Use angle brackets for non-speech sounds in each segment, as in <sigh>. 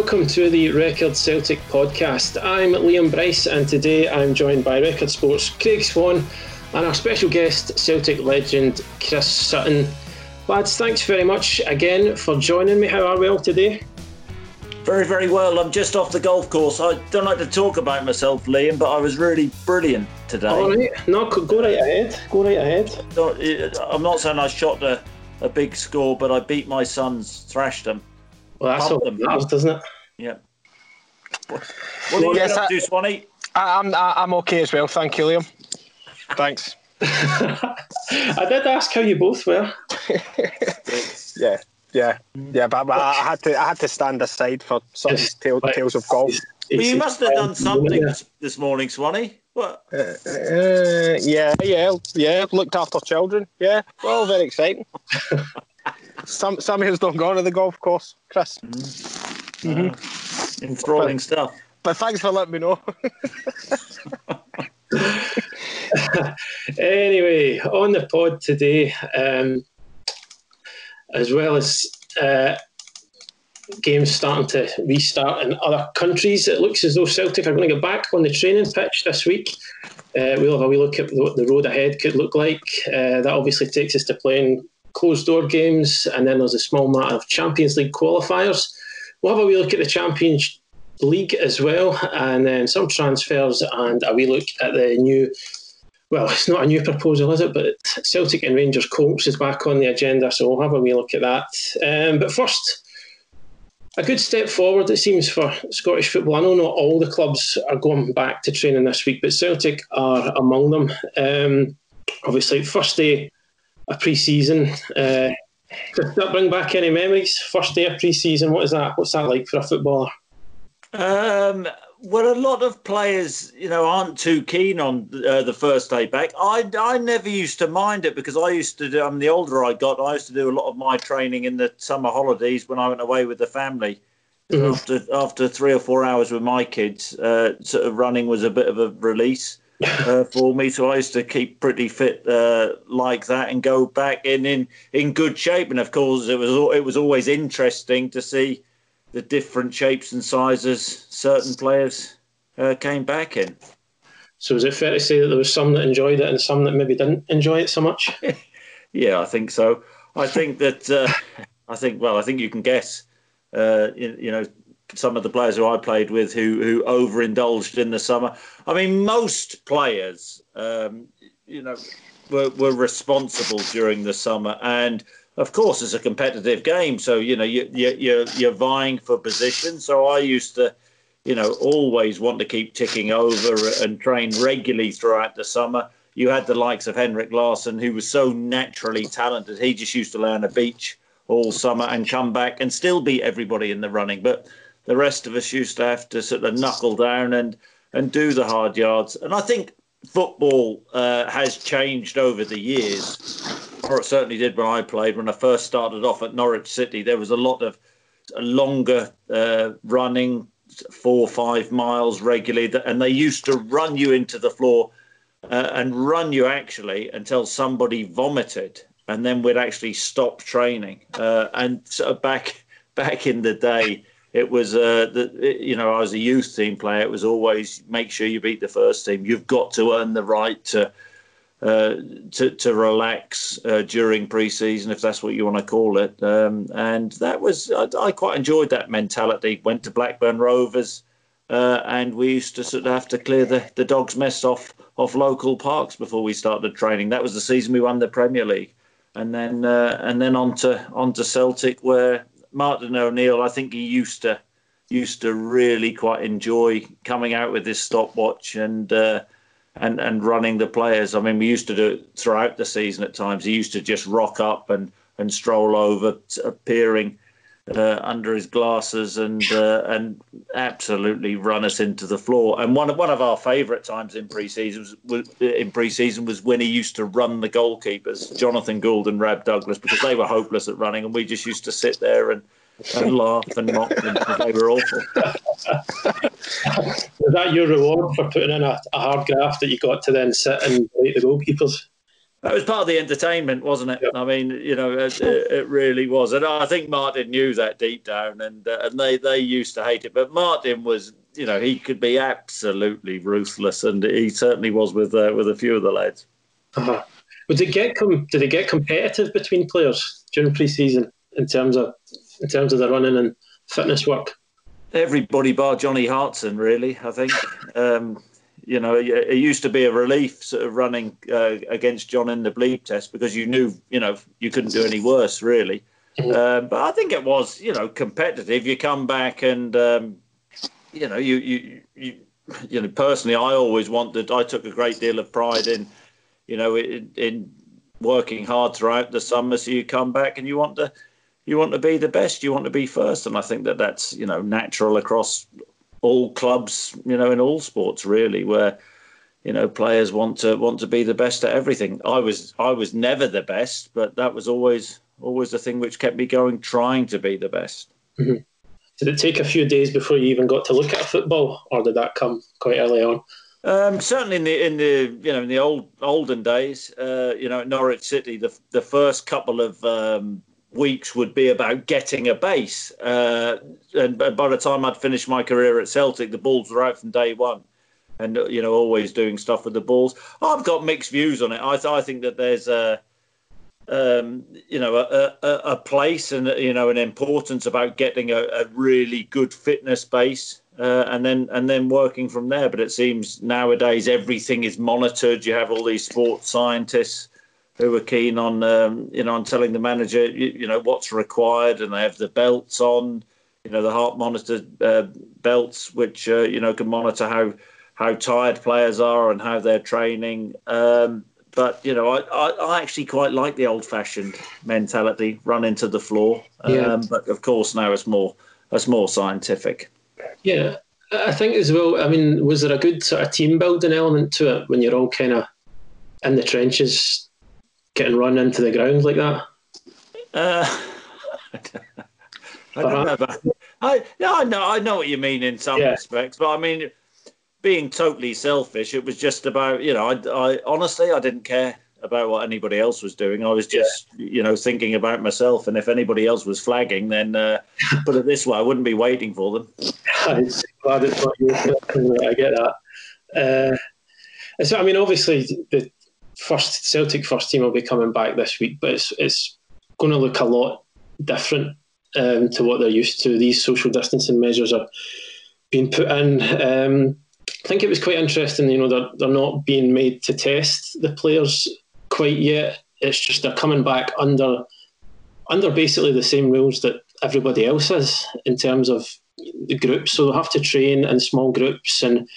welcome to the Record Celtic podcast. I'm Liam Bryce, and today I'm joined by Record Sports Craig Swan and our special guest, Celtic legend Chris Sutton. Lads, thanks very much again for joining me. How are we all today? Very, very well. I'm just off the golf course. I don't like to talk about myself, Liam, but I was really brilliant today. All right, no, go right ahead. Go right ahead. I'm not saying I shot a, a big score, but I beat my sons, thrashed them. Well, that's all that matters, doesn't it? Yeah. What, what are you yes, up to, Swanee? I'm I'm okay as well, thank you, Liam. Thanks. <laughs> <laughs> I did ask how you both were. <laughs> yeah, yeah, yeah, but, but, I had to I had to stand aside for some tale, tales of golf. Well, you must have done something this morning, Swanee. What? Uh, uh, yeah, yeah, yeah. Looked after children. Yeah, well, very exciting. some some who's not gone to the golf course, Chris. Mm. Mm-hmm. Uh, enthralling but, stuff. But thanks for letting me know. <laughs> anyway, on the pod today, um, as well as uh, games starting to restart in other countries, it looks as though Celtic are going to get back on the training pitch this week. Uh, we'll have a wee look at what the road ahead could look like. Uh, that obviously takes us to playing closed door games, and then there's a small matter of Champions League qualifiers. We'll have a wee look at the Champions League as well, and then some transfers and a wee look at the new. Well, it's not a new proposal, is it? But Celtic and Rangers Colts is back on the agenda, so we'll have a wee look at that. Um, but first, a good step forward, it seems, for Scottish football. I know not all the clubs are going back to training this week, but Celtic are among them. Um, obviously, first day of pre-season. Uh, does that bring back any memories? First day of pre-season, what is that? What's that like for a footballer? Um, well, a lot of players, you know, aren't too keen on uh, the first day back. I, I never used to mind it because I used to do. I mean, the older I got, I used to do a lot of my training in the summer holidays when I went away with the family. Mm-hmm. After after three or four hours with my kids, uh, sort of running was a bit of a release uh, for me. So I used to keep pretty fit uh, like that and go back in, in in good shape. And of course, it was it was always interesting to see the different shapes and sizes certain players uh, came back in. So is it fair to say that there was some that enjoyed it and some that maybe didn't enjoy it so much? <laughs> yeah, I think so. I think that uh, I think well, I think you can guess. Uh, you, you, know, some of the players who I played with who who overindulged in the summer. I mean, most players, um, you know, were, were responsible during the summer and of course, it's a competitive game. So, you know, you, you, you're, you're vying for position. So I used to, you know, always want to keep ticking over and train regularly throughout the summer. You had the likes of Henrik Larsson, who was so naturally talented. He just used to lay on a beach all summer and come back and still beat everybody in the running. But the rest of us used to have to sort of knuckle down and, and do the hard yards. And I think football uh, has changed over the years or it certainly did when I played. When I first started off at Norwich City, there was a lot of longer uh, running, four or five miles regularly, and they used to run you into the floor uh, and run you actually until somebody vomited, and then we'd actually stop training. Uh, and back back in the day. It was, uh, the, you know, I was a youth team player. It was always make sure you beat the first team. You've got to earn the right to uh, to, to relax uh, during pre-season, if that's what you want to call it. Um, and that was I, I, quite enjoyed that mentality. Went to Blackburn Rovers, uh, and we used to sort of have to clear the, the dogs' mess off off local parks before we started training. That was the season we won the Premier League, and then uh, and then on to on to Celtic, where Martin O'Neill, I think he used to used to really quite enjoy coming out with his stopwatch and uh, and and running the players. I mean, we used to do it throughout the season at times. He used to just rock up and and stroll over, appearing uh, under his glasses and uh, and absolutely run us into the floor. And one of one of our favourite times in pre-season was, was in pre-season was when he used to run the goalkeepers, Jonathan Gould and Rab Douglas, because they were hopeless at running, and we just used to sit there and and laugh and mock them because they were awful. <laughs> Was that your reward for putting in a, a, hard graft that you got to then sit and rate the goalkeepers? That was part of the entertainment, wasn't it? I mean, you know, it, it, really was, and I think Martin knew that deep down, and uh, and they they used to hate it. But Martin was, you know, he could be absolutely ruthless, and he certainly was with uh, with a few of the lads. Uh-huh. Would it get com- did it get competitive between players during pre-season in terms of in terms of the running and fitness work? Everybody bar Johnny Hartson, really. I think. Um, you know, it used to be a relief sort of running uh, against John in the bleep test because you knew, you know, you couldn't do any worse, really. Mm-hmm. Uh, but I think it was, you know, competitive. You come back and, um, you know, you, you, you, you know, personally, I always wanted, I took a great deal of pride in, you know, in, in working hard throughout the summer. So you come back and you want to, you want to be the best. You want to be first, and I think that that's you know natural across all clubs, you know, in all sports really, where you know players want to want to be the best at everything. I was I was never the best, but that was always always the thing which kept me going, trying to be the best. Mm-hmm. Did it take a few days before you even got to look at football, or did that come quite early on? Um, certainly in the in the you know in the old olden days, uh, you know, at Norwich City, the the first couple of um, weeks would be about getting a base. Uh, and by the time I'd finished my career at Celtic, the balls were out from day one. And, you know, always doing stuff with the balls. I've got mixed views on it. I, I think that there's a, um, you know, a, a, a, place and, you know, an importance about getting a, a really good fitness base. Uh, and then and then working from there. But it seems nowadays everything is monitored. You have all these sports scientists who were keen on um, you know on telling the manager you, you, know what's required, and they have the belts on, you know the heart monitor uh, belts, which uh, you know can monitor how how tired players are and how they're training. Um, but you know, I, I, I, actually quite like the old-fashioned mentality, run into the floor. Um, yeah. But of course, now it's more it's more scientific. Yeah, I think as well. I mean, was there a good sort of team building element to it when you're all kind of in the trenches getting run into the ground like that? Uh, <laughs> I don't know. About, I yeah, I know I know what you mean in some yeah. respects, but I mean, being totally selfish, it was just about you know. I, I honestly I didn't care about what anybody else was doing. I was just yeah. you know thinking about myself, and if anybody else was flagging, then uh, <laughs> put it this way, I wouldn't be waiting for them. I'm glad it's not you. I get that. Uh, so I mean, obviously the first Celtic first team will be coming back this week, but it's it's going to look a lot different um, to what they're used to. These social distancing measures are being put in. Um, I think it was quite interesting. You know, they're they're not being made to test the players quite yet. It's just they're coming back under under basically the same rules that everybody else is in terms of the groups. So they'll have to train in small groups and.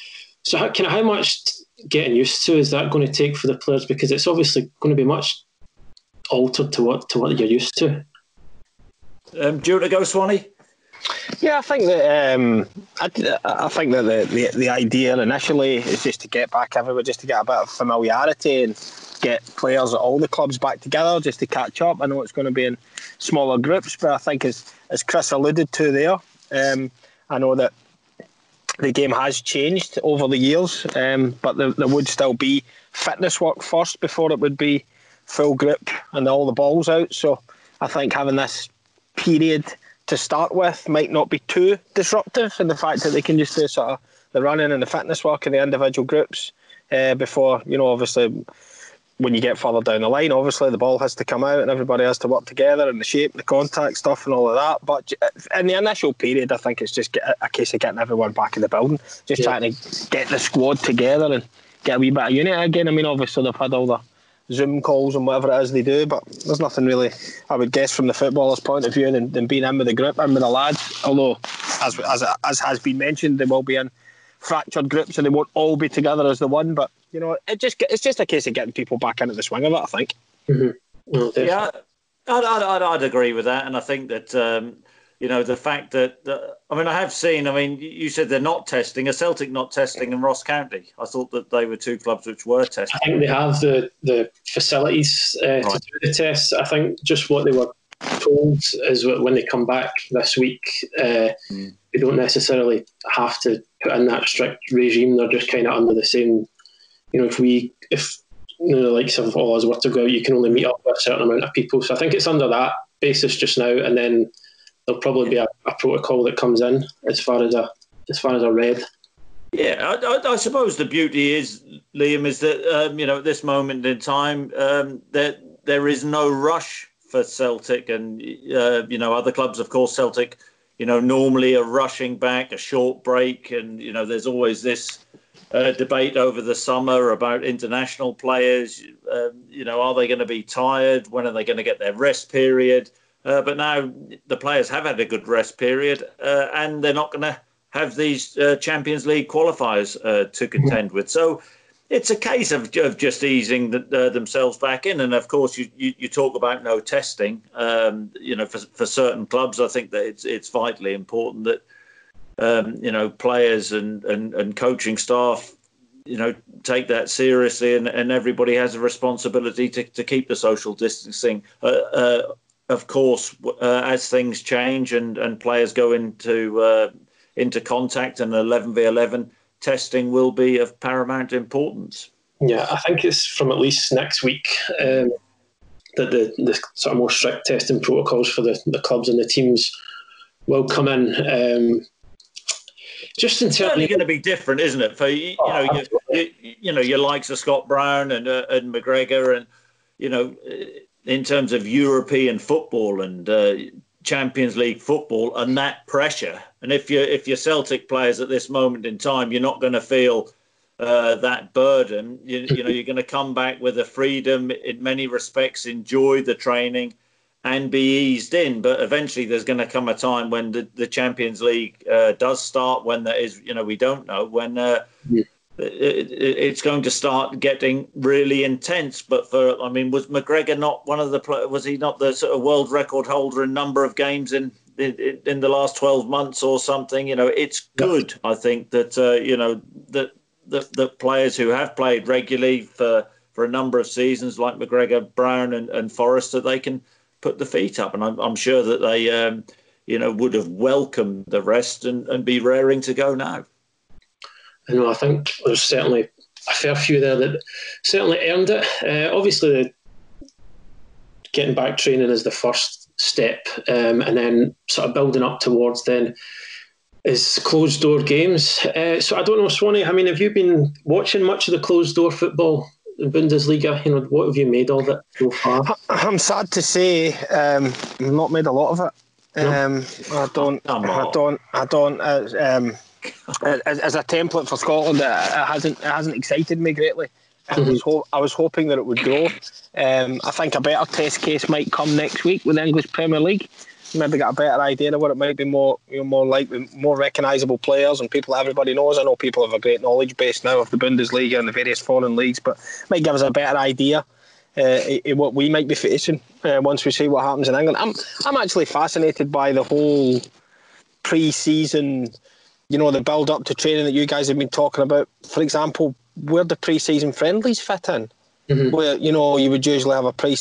So, how, of how much getting used to is that going to take for the players because it's obviously going to be much altered to what to what you're used to. Um, do you want to go, Swanee? Yeah, I think that um, I, I think that the, the the idea initially is just to get back everybody, just to get a bit of familiarity and get players at all the clubs back together, just to catch up. I know it's going to be in smaller groups, but I think as as Chris alluded to there, um, I know that the game has changed over the years, um, but there, there, would still be fitness work first before it would be full grip and all the balls out. So I think having this period to start with might not be too disruptive in the fact that they can just do sort of the running and the fitness work in the individual groups uh, before, you know, obviously when you get further down the line, obviously the ball has to come out and everybody has to work together and the shape, the contact stuff, and all of that. But uh, in the initial period, I think it's just a case of getting everyone back in the building, just yeah. trying to get the squad together and get a wee bit of unity again. I mean, obviously they've had all the Zoom calls and whatever it is they do, but there's nothing really, I would guess, from the footballer's point of view than, than being in with the group, in with the lads. Although, as, as, as has been mentioned, they will be in fractured groups and they won't all be together as the one. But you know, it just it's just a case of getting people back into the swing of it. I think. Mm-hmm. yeah, I'd, I'd, I'd, agree with that, and I think that. Um, you know the fact that, that, I mean I have seen I mean you said they're not testing a Celtic not testing in Ross County I thought that they were two clubs which were testing I think they have the the facilities uh, right. to do the tests I think just what they were told is when they come back this week uh, mm. they don't necessarily have to put in that strict regime. They're just kind of under the same. You know, if we if you know, the likes of all us were to go you can only meet up with a certain amount of people. So I think it's under that basis just now, and then there'll probably be a, a protocol that comes in as far as a as far as I read. Yeah, I, I, I, suppose the beauty is, Liam, is that um, you know at this moment in time um, that there is no rush for Celtic and uh, you know other clubs. Of course, Celtic, you know, normally are rushing back a short break, and you know there's always this uh, debate over the summer about international players. Um, you know, are they going to be tired? When are they going to get their rest period? Uh, but now the players have had a good rest period, uh, and they're not going to have these uh, Champions League qualifiers uh, to contend with. So it's a case of, of just easing the, uh, themselves back in. And of course, you, you, you talk about no testing. Um, you know, for, for certain clubs, I think that it's it's vitally important that um, you know players and, and, and coaching staff you know take that seriously and, and everybody has a responsibility to, to keep the social distancing uh, uh, of course uh, as things change and, and players go into uh, into contact and 11 v 11 testing will be of paramount importance. Yeah, I think it's from at least next week um, that the, the sort of more strict testing protocols for the, the clubs and the teams will come in. Um, just in terms, it's going to be different, isn't it? For you, oh, you know, you, you, you, know, your likes of Scott Brown and uh, and McGregor, and you know, in terms of European football and uh, Champions League football and that pressure. And if you if you're Celtic players at this moment in time, you're not going to feel uh, that burden. You, you know, you're going to come back with a freedom in many respects, enjoy the training, and be eased in. But eventually, there's going to come a time when the, the Champions League uh, does start. When there is, you know, we don't know when. Uh, yeah it's going to start getting really intense. But for, I mean, was McGregor not one of the, was he not the sort of world record holder in number of games in, in, in the last 12 months or something? You know, it's good, I think, that, uh, you know, that, that, that players who have played regularly for, for a number of seasons, like McGregor, Brown, and, and Forrest, that they can put the feet up. And I'm, I'm sure that they, um, you know, would have welcomed the rest and, and be raring to go now. You know, I think there's certainly a fair few there that certainly earned it. Uh, obviously, getting back training is the first step, um, and then sort of building up towards then is closed door games. Uh, so I don't know, Swanee. I mean, have you been watching much of the closed door football in Bundesliga? You know, what have you made of it so far? I'm sad to say, um, I've not made a lot of it. Um, I don't. I don't. I don't. Uh, um, <laughs> as, as, a template for Scotland, it, it, hasn't it hasn't excited me greatly. I was ho- I was hoping that it would grow. Um, I think a better test case might come next week with the English Premier League. Maybe get a better idea of what it might be more you know, more like more recognisable players and people everybody knows. I know people have a great knowledge base now of the Bundesliga and the various foreign leagues, but might give us a better idea uh, what we might be facing uh, once we see what happens in England. I'm I'm actually fascinated by the whole pre-season you know, the build up to training that you guys have been talking about. For example, where the pre season friendlies fit in, mm-hmm. where, you know, you would usually have a pre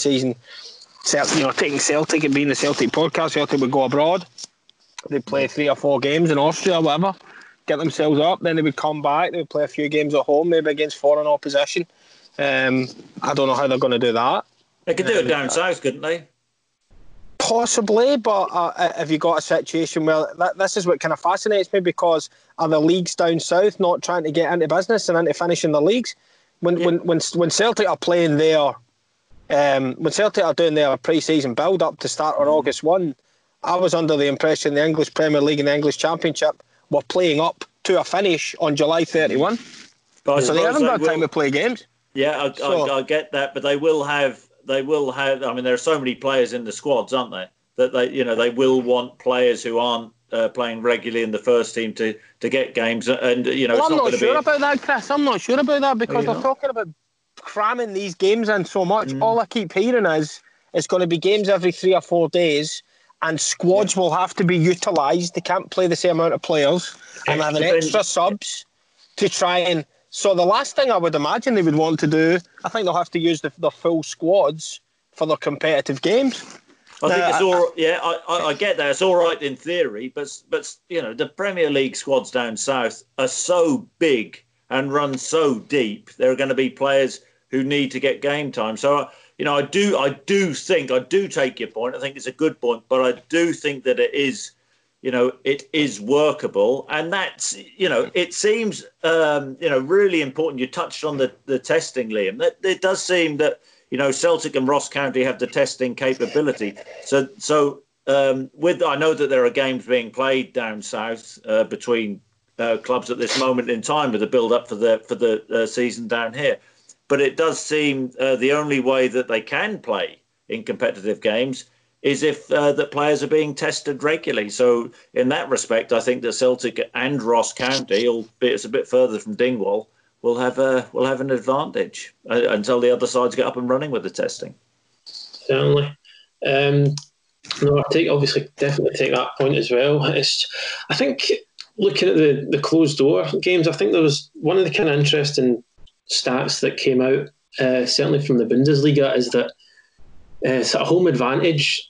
you know, taking Celtic and being the Celtic podcast, Celtic would go abroad. They'd play three or four games in Austria or whatever, get themselves up, then they would come back, they would play a few games at home, maybe against foreign opposition. Um, I don't know how they're going to do that. They could do it down south, couldn't they? Possibly, but uh, have you got a situation where that, this is what kind of fascinates me because are the leagues down south not trying to get into business and into finishing the leagues? When yeah. when when when Celtic are playing their um, when Celtic are doing their pre-season build up to start on mm. August one, I was under the impression the English Premier League and the English Championship were playing up to a finish on July thirty one. So they haven't got time to play games. Yeah, I, so, I, I get that, but they will have they will have. I mean, there are so many players in the squads, aren't there? That they, you know, they will want players who aren't uh, playing regularly in the first team to to get games. And you know, well, I'm not, not sure about that, Chris. I'm not sure about that because they're not? talking about cramming these games in so much. Mm. All I keep hearing is it's going to be games every three or four days, and squads yeah. will have to be utilised. They can't play the same amount of players, and have an extra subs to try and so the last thing I would imagine they would want to do, I think they'll have to use the, the full squads for their competitive games. I think it's all yeah. I, I, I, get that it's all right in theory, but but you know the Premier League squads down south are so big and run so deep. There are going to be players who need to get game time. So you know, I do I do think I do take your point. I think it's a good point, but I do think that it is you know it is workable and that's you know it seems um, you know really important you touched on the the testing liam that it does seem that you know celtic and ross county have the testing capability so so um, with i know that there are games being played down south uh, between uh, clubs at this moment in time with the build up for the for the uh, season down here but it does seem uh, the only way that they can play in competitive games is if uh, the players are being tested regularly. So in that respect, I think that Celtic and Ross County, albeit it's a bit further from Dingwall, will have a will have an advantage uh, until the other sides get up and running with the testing. Certainly. Um, no, I take obviously definitely take that point as well. It's I think looking at the the closed door games, I think there was one of the kind of interesting stats that came out uh, certainly from the Bundesliga is that uh, sort of home advantage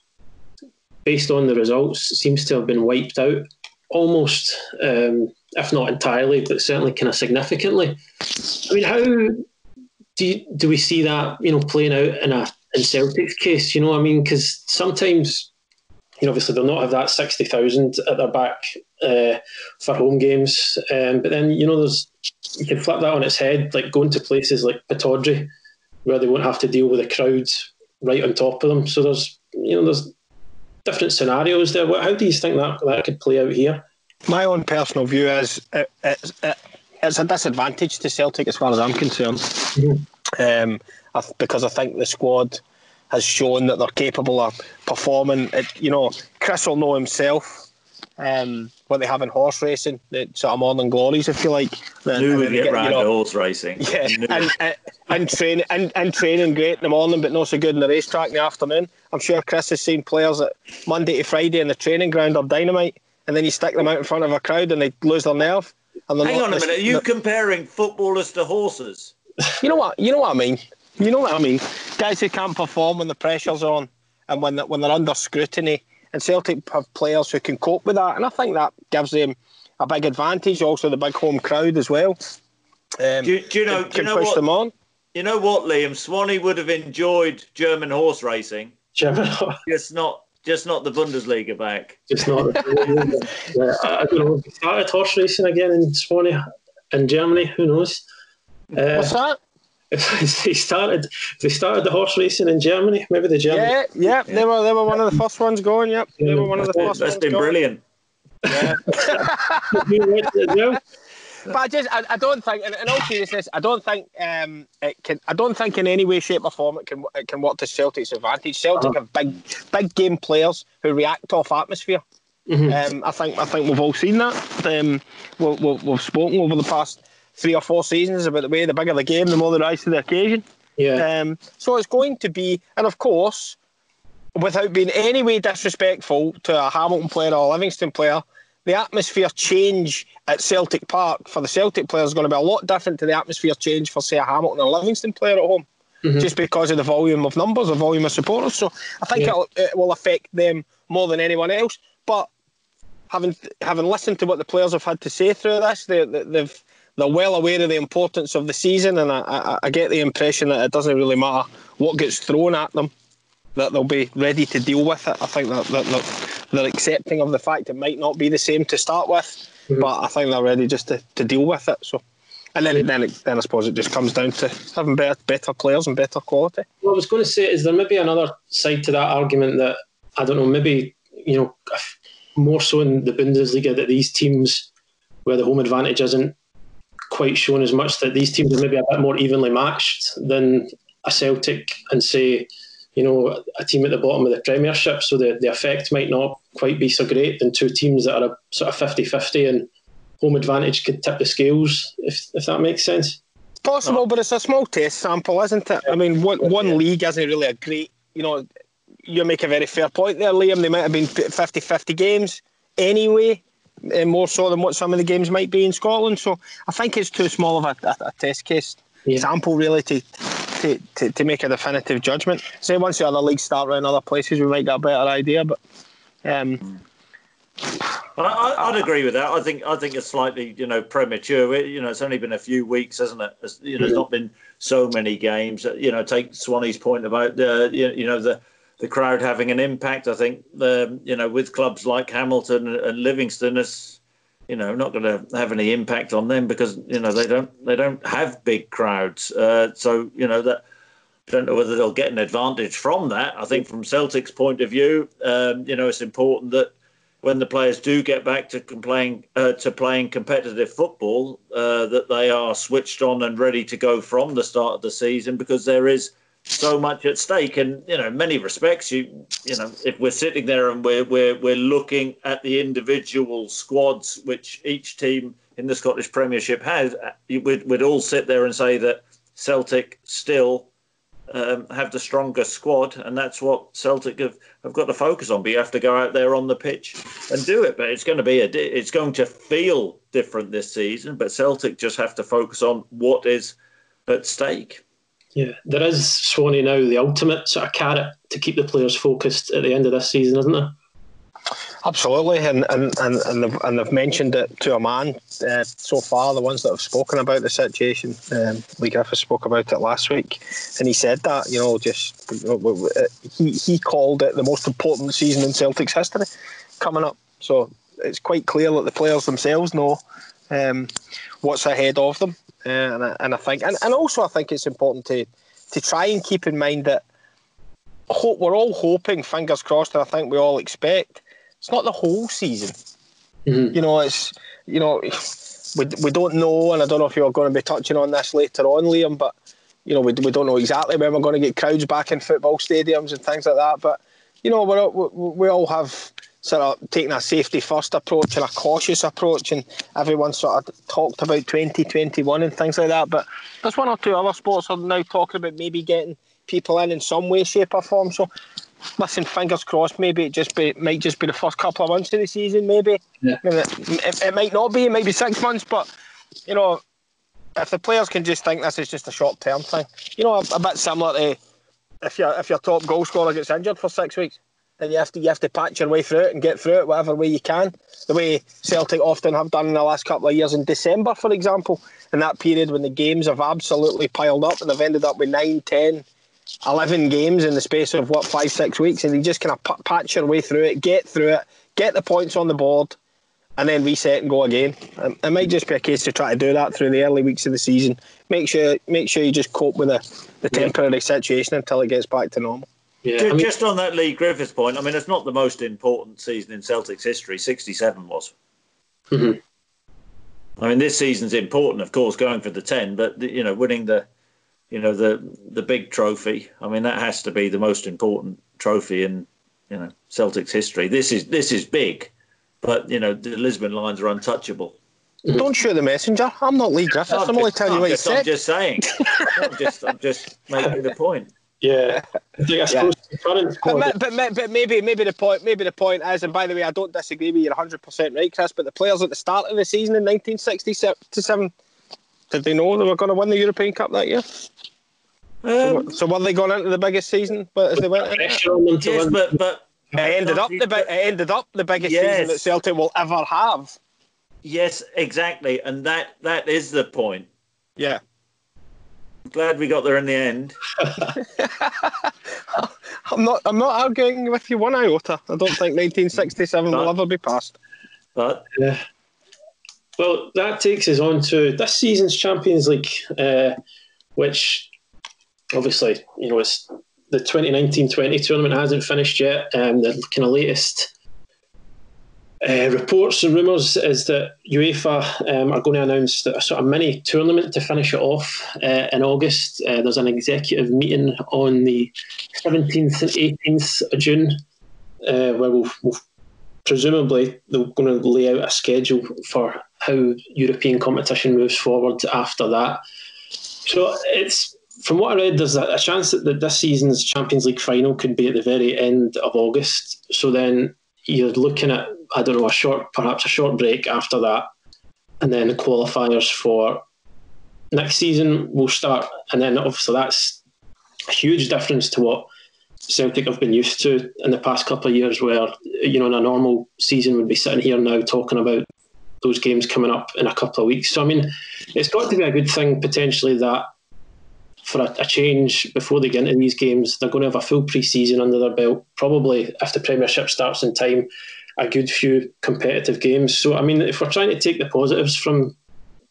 based on the results, seems to have been wiped out almost, um, if not entirely, but certainly kind of significantly. I mean, how do you, do we see that you know playing out in a in Celtic's case? You know, I mean, because sometimes you know obviously they'll not have that sixty thousand at their back uh, for home games, um, but then you know there's you can flip that on its head, like going to places like Pittodrie, where they won't have to deal with a crowd right on top of them. So there's you know there's different scenarios there. How do you think that that could play out here? My own personal view is it, it, it, it's a disadvantage to Celtic as far as I'm concerned, mm-hmm. um, because I think the squad has shown that they're capable of performing. you know, Chris will know himself um, what they have in horse racing, the sort of morning glories, if you like. Knew we'd get, get round you know, horse racing. Yeah, and, and, and, train, and, and training great in the morning, but not so good in the racetrack in the afternoon. I'm sure Chris has seen players that Monday to Friday in the training ground are dynamite, and then you stick them out in front of a crowd and they lose their nerve. Hang on a minute, are you comparing footballers to horses? You know what? You know what I mean. You know what I mean. Guys who can't perform when the pressure's on and when when they're under scrutiny. And Celtic have players who can cope with that, and I think that gives them a big advantage. Also, the big home crowd as well. Um, do, do, you know? Can, do you know push what, them on. You know what, Liam? Swanee would have enjoyed German horse racing German. <laughs> just not just not the Bundesliga back. Just not. <laughs> yeah, I, don't know. Started horse racing again in Swanee in Germany. Who knows? Uh, What's that? If <laughs> they started, they started the horse racing in Germany. Maybe the German. Yeah, yeah, they were they were one of the first ones going. Yep, they were one of the first. That's been going. brilliant. Yeah. <laughs> <laughs> but I just I, I don't think in, in all seriousness I don't think um it can I don't think in any way shape or form it can it can work to Celtic's advantage. Celtic uh-huh. have big big game players who react off atmosphere. Mm-hmm. Um, I think I think we've all seen that. Um, we, we, we've spoken over the past three or four seasons about the way the bigger the game, the more they rise to the occasion. Yeah. Um, so it's going to be, and of course, without being any way disrespectful to a Hamilton player or a Livingston player, the atmosphere change at Celtic Park for the Celtic players is going to be a lot different to the atmosphere change for, say, a Hamilton or Livingston player at home, mm-hmm. just because of the volume of numbers, the volume of supporters. So I think yeah. it will affect them more than anyone else. But having having listened to what the players have had to say through this, they, they've they're well aware of the importance of the season, and I, I, I get the impression that it doesn't really matter what gets thrown at them that they'll be ready to deal with it. I think that, that, that they're accepting of the fact it might not be the same to start with, mm-hmm. but I think they're ready just to, to deal with it. So, and then then, it, then I suppose it just comes down to having better better players and better quality. What I was going to say is there maybe another side to that argument that I don't know maybe you know more so in the Bundesliga that these teams where the home advantage isn't quite shown as much that these teams are maybe a bit more evenly matched than a Celtic and say you know, a team at the bottom of the Premiership, so the, the effect might not quite be so great than two teams that are a sort of 50 50 and home advantage could tip the scales, if, if that makes sense. Possible, no. but it's a small test sample, isn't it? I mean, one, one yeah. league isn't really a great, you know, you make a very fair point there, Liam. They might have been 50 50 games anyway, eh, more so than what some of the games might be in Scotland. So I think it's too small of a, a, a test case yeah. sample, really, to to, to, to make a definitive judgment. Say once the other leagues start around other places, we might get a better idea. But um, I, would agree with that. I think I think it's slightly you know premature. You know, it's only been a few weeks, hasn't it? It's, you know, it's not been so many games. You know, take Swanee's point about the you know the the crowd having an impact. I think the you know with clubs like Hamilton and Livingston, it's you know not going to have any impact on them because you know they don't they don't have big crowds. Uh, so you know that I don't know whether they'll get an advantage from that. I think from Celtic's point of view, um, you know, it's important that when the players do get back to playing uh, to playing competitive football, uh, that they are switched on and ready to go from the start of the season because there is so much at stake. And you know, in many respects, you you know, if we're sitting there and we're we're we're looking at the individual squads which each team in the Scottish Premiership has, we'd, we'd all sit there and say that Celtic still um, have the strongest squad, and that's what Celtic have, have got to focus on. But you have to go out there on the pitch and do it. But it's going to be a it's going to feel different this season. But Celtic just have to focus on what is at stake. Yeah, there is Swanee now the ultimate sort of carrot to keep the players focused at the end of this season, isn't there? Absolutely, and and and and they've, and they've mentioned it to a man uh, so far. The ones that have spoken about the situation, um, Leigh Griffiths spoke about it last week, and he said that you know just you know, he he called it the most important season in Celtic's history coming up. So it's quite clear that the players themselves know um, what's ahead of them, uh, and I, and I think and, and also I think it's important to to try and keep in mind that hope we're all hoping, fingers crossed, and I think we all expect it's not the whole season. Mm-hmm. You know, it's you know we, we don't know, and I don't know if you're going to be touching on this later on, Liam, but you know we, we don't know exactly when we're going to get crowds back in football stadiums and things like that. But you know we we all have sort of taking a safety first approach and a cautious approach, and everyone sort of talked about 2021 and things like that. But there's one or two other sports are now talking about maybe getting people in in some way, shape, or form. So listen, fingers crossed. Maybe it just be it might just be the first couple of months of the season. Maybe. Yeah. it, it, might not be. It might be six months. But you know, if the players can just think this is just a short term thing, you know, a, a, bit similar to if your if your top goal scorer gets injured for six weeks, then you have to you have to patch your way through it and get through it whatever way you can. The way Celtic often have done in the last couple of years in December, for example, in that period when the games have absolutely piled up and they've ended up with nine, ten 11 games in the space of what five six weeks and you just kind of patch your way through it get through it get the points on the board and then reset and go again. Um, it might just be a case to try to do that through the early weeks of the season. Make sure make sure you just cope with the, the temporary situation until it gets back to normal yeah, just, I mean, just on that Leigh Griffiths point, I mean, it's not the most important season in Celtics history. 67 was. Mm-hmm. I mean, this season's important, of course, going for the 10, but, you know, winning the you know the the big trophy. I mean, that has to be the most important trophy in you know Celtic's history. This is this is big, but you know the Lisbon Lions are untouchable. Don't shoot the messenger. I'm not Leigh Griffiths. I'm, I'm only telling I'm you what just, you said. I'm just saying. <laughs> I'm just I'm just making the point. Yeah, I think I suppose yeah. current but, but, but, maybe maybe the point maybe the point is, and by the way, I don't disagree with you 100 percent right, Chris. But the players at the start of the season in 1967 did they know they were going to win the European Cup that year? Um, so, so were they going into the biggest season? But as they went, yes, but but it ended up the it ended up the biggest yes. season that Celtic will ever have. Yes, exactly, and that that is the point. Yeah. Glad we got there in the end. <laughs> I'm not. I'm not arguing with you one iota. I don't think 1967 but, will ever be passed. But yeah. Well, that takes us on to this season's Champions League, uh, which obviously, you know, it's the 2019-20 tournament hasn't finished yet. Um, the kind of latest uh, reports and rumours is that UEFA um, are going to announce a sort of mini tournament to finish it off uh, in August. Uh, there's an executive meeting on the 17th and 18th of June uh, where we'll, we'll presumably they're going to lay out a schedule for how European competition moves forward after that. So it's from what I read, there's a, chance that, that this season's Champions League final could be at the very end of August. So then you're looking at I don't know a short, perhaps a short break after that, and then the qualifiers for next season will start, and then obviously that's a huge difference to what Celtic have been used to in the past couple of years, where you know in a normal season would be sitting here now talking about those games coming up in a couple of weeks. So I mean, it's got to be a good thing potentially that for a, a change before they get into these games, they're going to have a full pre-season under their belt. Probably if the Premiership starts in time, a good few competitive games. So I mean, if we're trying to take the positives from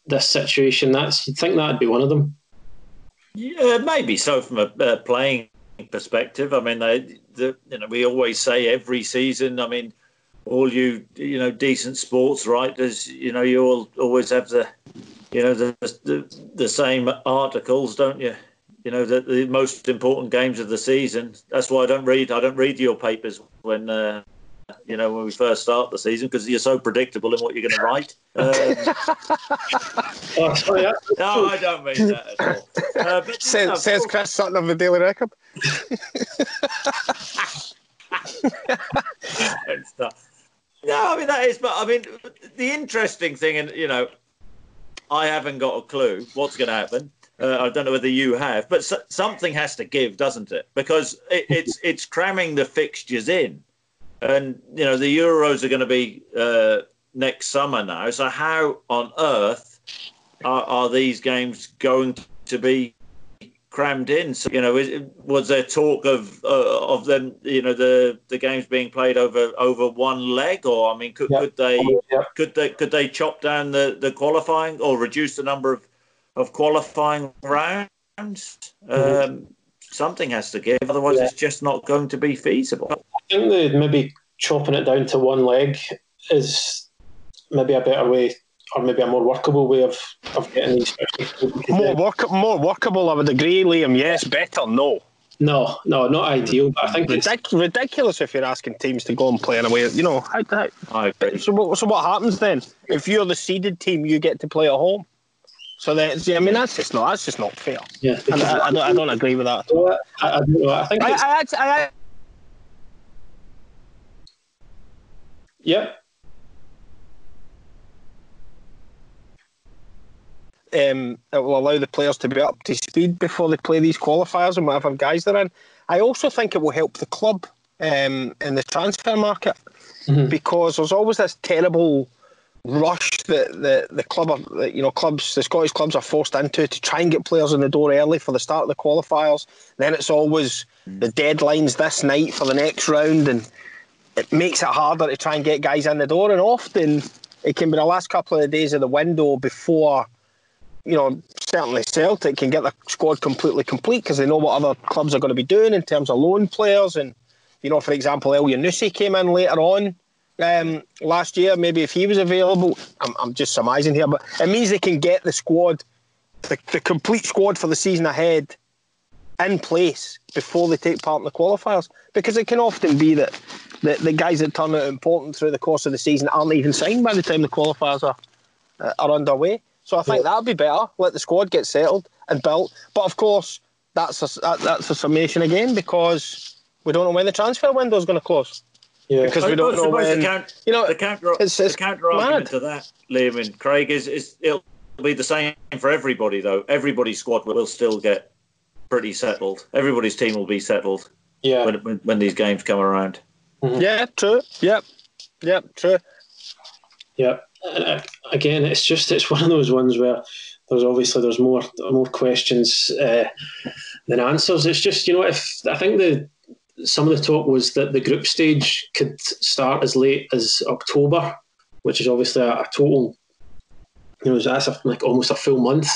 this situation, that's you'd think that'd be one of them. Yeah, maybe so from a uh, playing perspective. I mean, they, the, you know, we always say every season. I mean, all you you know decent sports writers, you know, you all always have the you know the the, the same articles, don't you? You know the, the most important games of the season. That's why I don't read. I don't read your papers when uh, you know, when we first start the season because you're so predictable in what you're going to write. Um, <laughs> Oh, sorry, I- <laughs> no, I don't mean that at all. Uh, but, <laughs> Says, know, says Chris Sutton of the Daily Record. No, I mean that is, but I mean the interesting thing, and you know, I haven't got a clue what's going to happen. Uh, I don't know whether you have, but so, something has to give, doesn't it? Because it, it's <laughs> it's cramming the fixtures in, and you know the Euros are going to be uh, next summer now. So how on earth are, are these games going to be crammed in. So you know, is, was there talk of uh, of them? You know, the the games being played over over one leg, or I mean, could, could they could they could they chop down the, the qualifying or reduce the number of of qualifying rounds? Mhm. Um, something has to give, otherwise Yeah. it's just not going to be feasible. I think that maybe chopping it down to one leg is maybe a better way, or maybe a more workable way of, of getting these. More work, more workable. I would agree, Liam. Yes, better. No, No, no, not ideal. But I think it's ridiculous if you're asking teams to go and play in a way. You know, how, how, I agree. so what? So what happens then? If you're the seeded team, you get to play at home. So then, I mean, that's just not. That's just not fair. yeah. And I, I, don't, I don't agree with that. I, I. I think I, I, I, yeah. um, it will allow the players to be up to speed before they play these qualifiers and whatever guys they're in. I also think it will help the club um, in the transfer market Mhm. because there's always this terrible rush that the, the club are, that, you know clubs the Scottish clubs are forced into to try and get players in the door early for the start of the qualifiers. Then it's always mm. the deadlines this night for the next round and it makes it harder to try and get guys in the door and often it can be the last couple of days of the window before you know, certainly Celtic can get the squad completely complete because they know what other clubs are going to be doing in terms of loan players. And, you know, for example, Elyounoussi came in later on um, last year. Maybe if he was available, I'm, I'm just surmising here, but it means they can get the squad, the, the complete squad for the season ahead in place before they take part in the qualifiers. Because it can often be that the, the guys that turn out important through the course of the season aren't even signed by the time the qualifiers are, uh, are underway. So I think that'd be better. Let the squad get settled and built. But of course, that's a, that, that's a summation again because we don't know when the transfer window is going to close. Yeah. Because we I don't suppose know when. the, count, You know, the counter, it's- it's the counter argument to that, Liam and Craig, is, is it'll be the same for everybody, though. Everybody's squad will still get pretty settled. Everybody's team will be settled yeah. when, when, when these games come around. Yeah, true. Yep. Yep, true. Yeah. Uh, again, it's just it's one of those ones where there's obviously there's more more questions uh, than answers. It's just you know if I think the some of the talk was that the group stage could start as late as October, which is obviously a, a total you know that's a, like almost a full month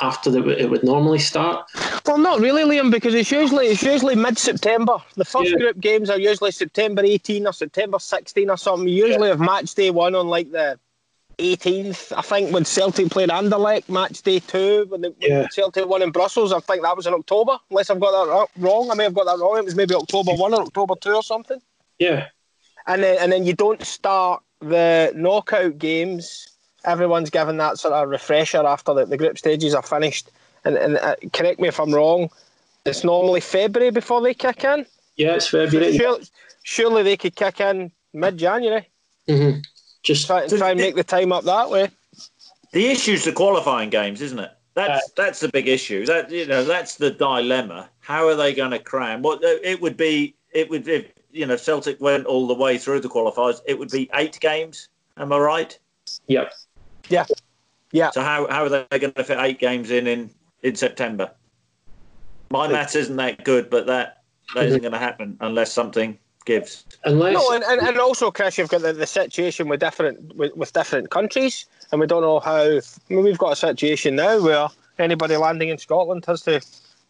after the, it would normally start. Well, not really, Liam, because it's usually it's usually mid September. The first Yeah. group games are usually September 18 or September 16 or something. You usually have match day one on like the 18th, I think, when Celtic played Anderlecht, match day two, when, the, when Celtic won in Brussels. I think that was in October, unless I've got that wrong. I may have got that wrong. It was maybe October 1 or October 2 or something. Yeah. And then, and then you don't start the knockout games. Everyone's given that sort of refresher after the, the group stages are finished. And, and uh, correct me if I'm wrong, it's normally February before they kick in. Yeah, it's February. Surely, surely they could kick in mid January. hmm Just Try, try and make the time up that way. The issue's the qualifying games, isn't it? that's uh, that's the big issue. That you know, that's the dilemma. How are they going to cram? What it would be, it would if you know Celtic went all the way through the qualifiers, it would be eight games. Am I right? Yep. Yeah. Yeah. So how how are they going to fit eight games in in in September? My maths isn't that good, but that that isn't going to happen unless something gives. Unless no, and, and, and also, Chris, you've got the, the situation with different with, with different countries and we don't know how. I mean, we've got a situation now where anybody landing in Scotland has to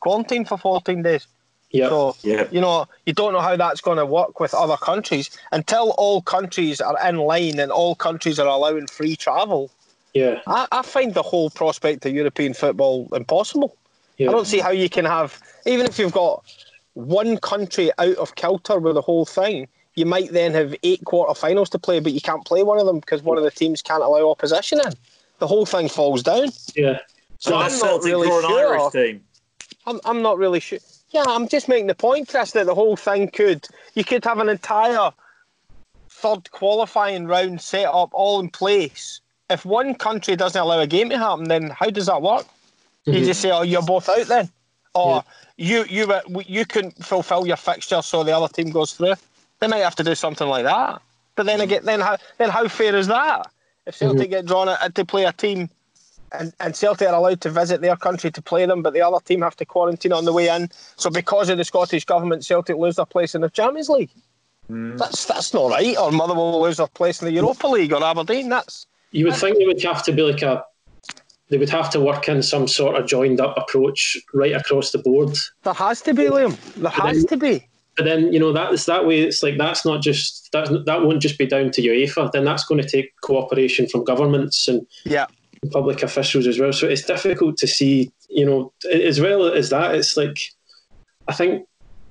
quarantine for 14 days. Yeah. So, yeah. you know, you don't know how that's going to work with other countries until all countries are in line and all countries are allowing free travel. Yeah. I, I find the whole prospect of European football impossible. Yeah. I don't see how you can have, even if you've got one country out of kilter with the whole thing, you might then have eight quarterfinals to play, but you can't play one of them because one of the teams can't allow opposition in. The whole thing falls down. Yeah. So, so I'm not really sure. Irish team. I'm, I'm not really sure. Yeah, I'm just making the point, Chris, that the whole thing could you could have an entire third qualifying round set up all in place. If one country doesn't allow a game to happen, then how does that work? Mm-hmm. You just say, "Oh, you're both out then," or yeah. You you you couldn't fulfil your fixture, so the other team goes through. They might have to do something like that. But then again, then how then how fair is that? If Celtic mm-hmm. get drawn to play a team, and, and Celtic are allowed to visit their country to play them, but the other team have to quarantine on the way in. So because of the Scottish government, Celtic lose their place in the Champions League. Mm. That's that's not right. Or Motherwell lose their place in the Europa League or Aberdeen. That's you would think it would have to be like a they would have to work in some sort of joined up approach right across the board. There has to be, Liam. There has to be. But then you know that's that way. It's like that's not just that that won't just be down to UEFA. Then that's going to take cooperation from governments and yeah public officials as well. So it's difficult to see. You know, as well as that, it's like I think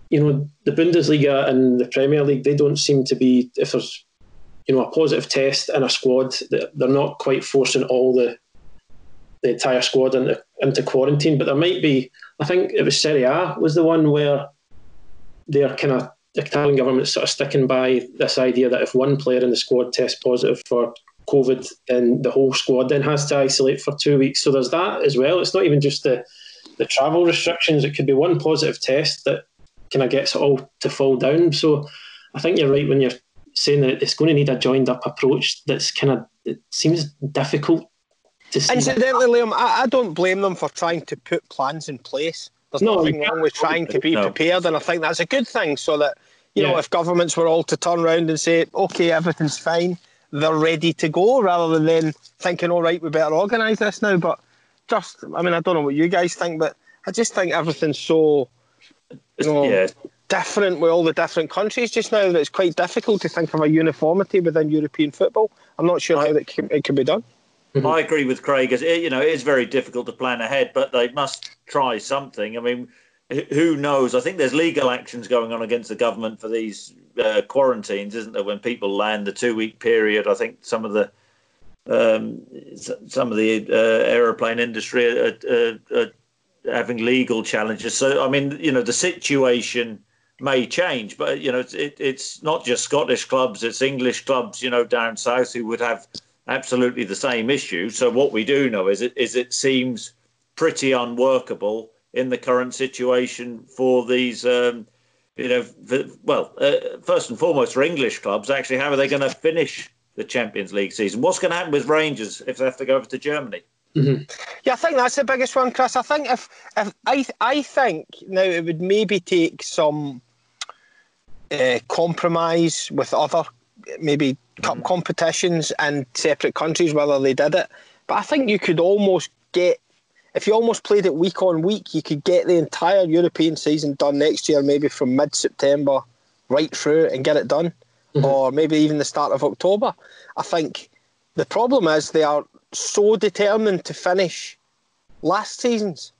you know the Bundesliga and the Premier League. They don't seem to be if there's you know a positive test in a squad. They're not quite forcing all the the entire squad into, into quarantine. But there might be. I think it was Serie A was the one where they're kind of the Italian government sort of sticking by this idea that if one player in the squad tests positive for COVID, then the whole squad then has to isolate for two weeks. So there's that as well. It's not even just the the travel restrictions. It could be one positive test that kind of gets it all to fall down. So I think you're right when you're saying that it's going to need a joined up approach. That's kind of it seems difficult to see. Incidentally, Liam, I, I don't blame them for trying to put plans in place there's no, nothing wrong with trying to be no. prepared, and I think that's a good thing. So that you yeah. know, if governments were all to turn around and say, "Okay, everything's fine," they're ready to go, rather than then thinking, "All right, we better organise this now." But just, I mean, I don't know what you guys think, but I just think everything's so, you know, yeah. different with all the different countries just now that it's quite difficult to think of a uniformity within European football. I'm not sure how that can, it can be done. Mm-hmm. I agree with Craig. As you know, it is very difficult to plan ahead, but they must try something. I mean, who knows? I think there's legal actions going on against the government for these uh, quarantines, isn't there? When people land the two-week period, I think some of the um, some of the uh, aeroplane industry are, are, are having legal challenges. So, I mean, you know, the situation may change, but you know, it's, it, it's not just Scottish clubs; it's English clubs, you know, down south who would have absolutely the same issue. So what we do know is it is it seems pretty unworkable in the current situation for these. Um, you know, for, well, uh, first and foremost for English clubs, actually, how are they going to finish the Champions League season? What's going to happen with Rangers if they have to go over to Germany? Mm-hmm. Yeah, I think that's the biggest one, Chris. I think if if I I think now it would maybe take some uh, compromise with other maybe cup competitions and separate countries whether they did it. But I think you could almost get if you almost played it week on week, you could get the entire European season done next year, maybe from mid September right through and get it done, mm-hmm. or maybe even the start of October. I think the problem is they are so determined to finish last season's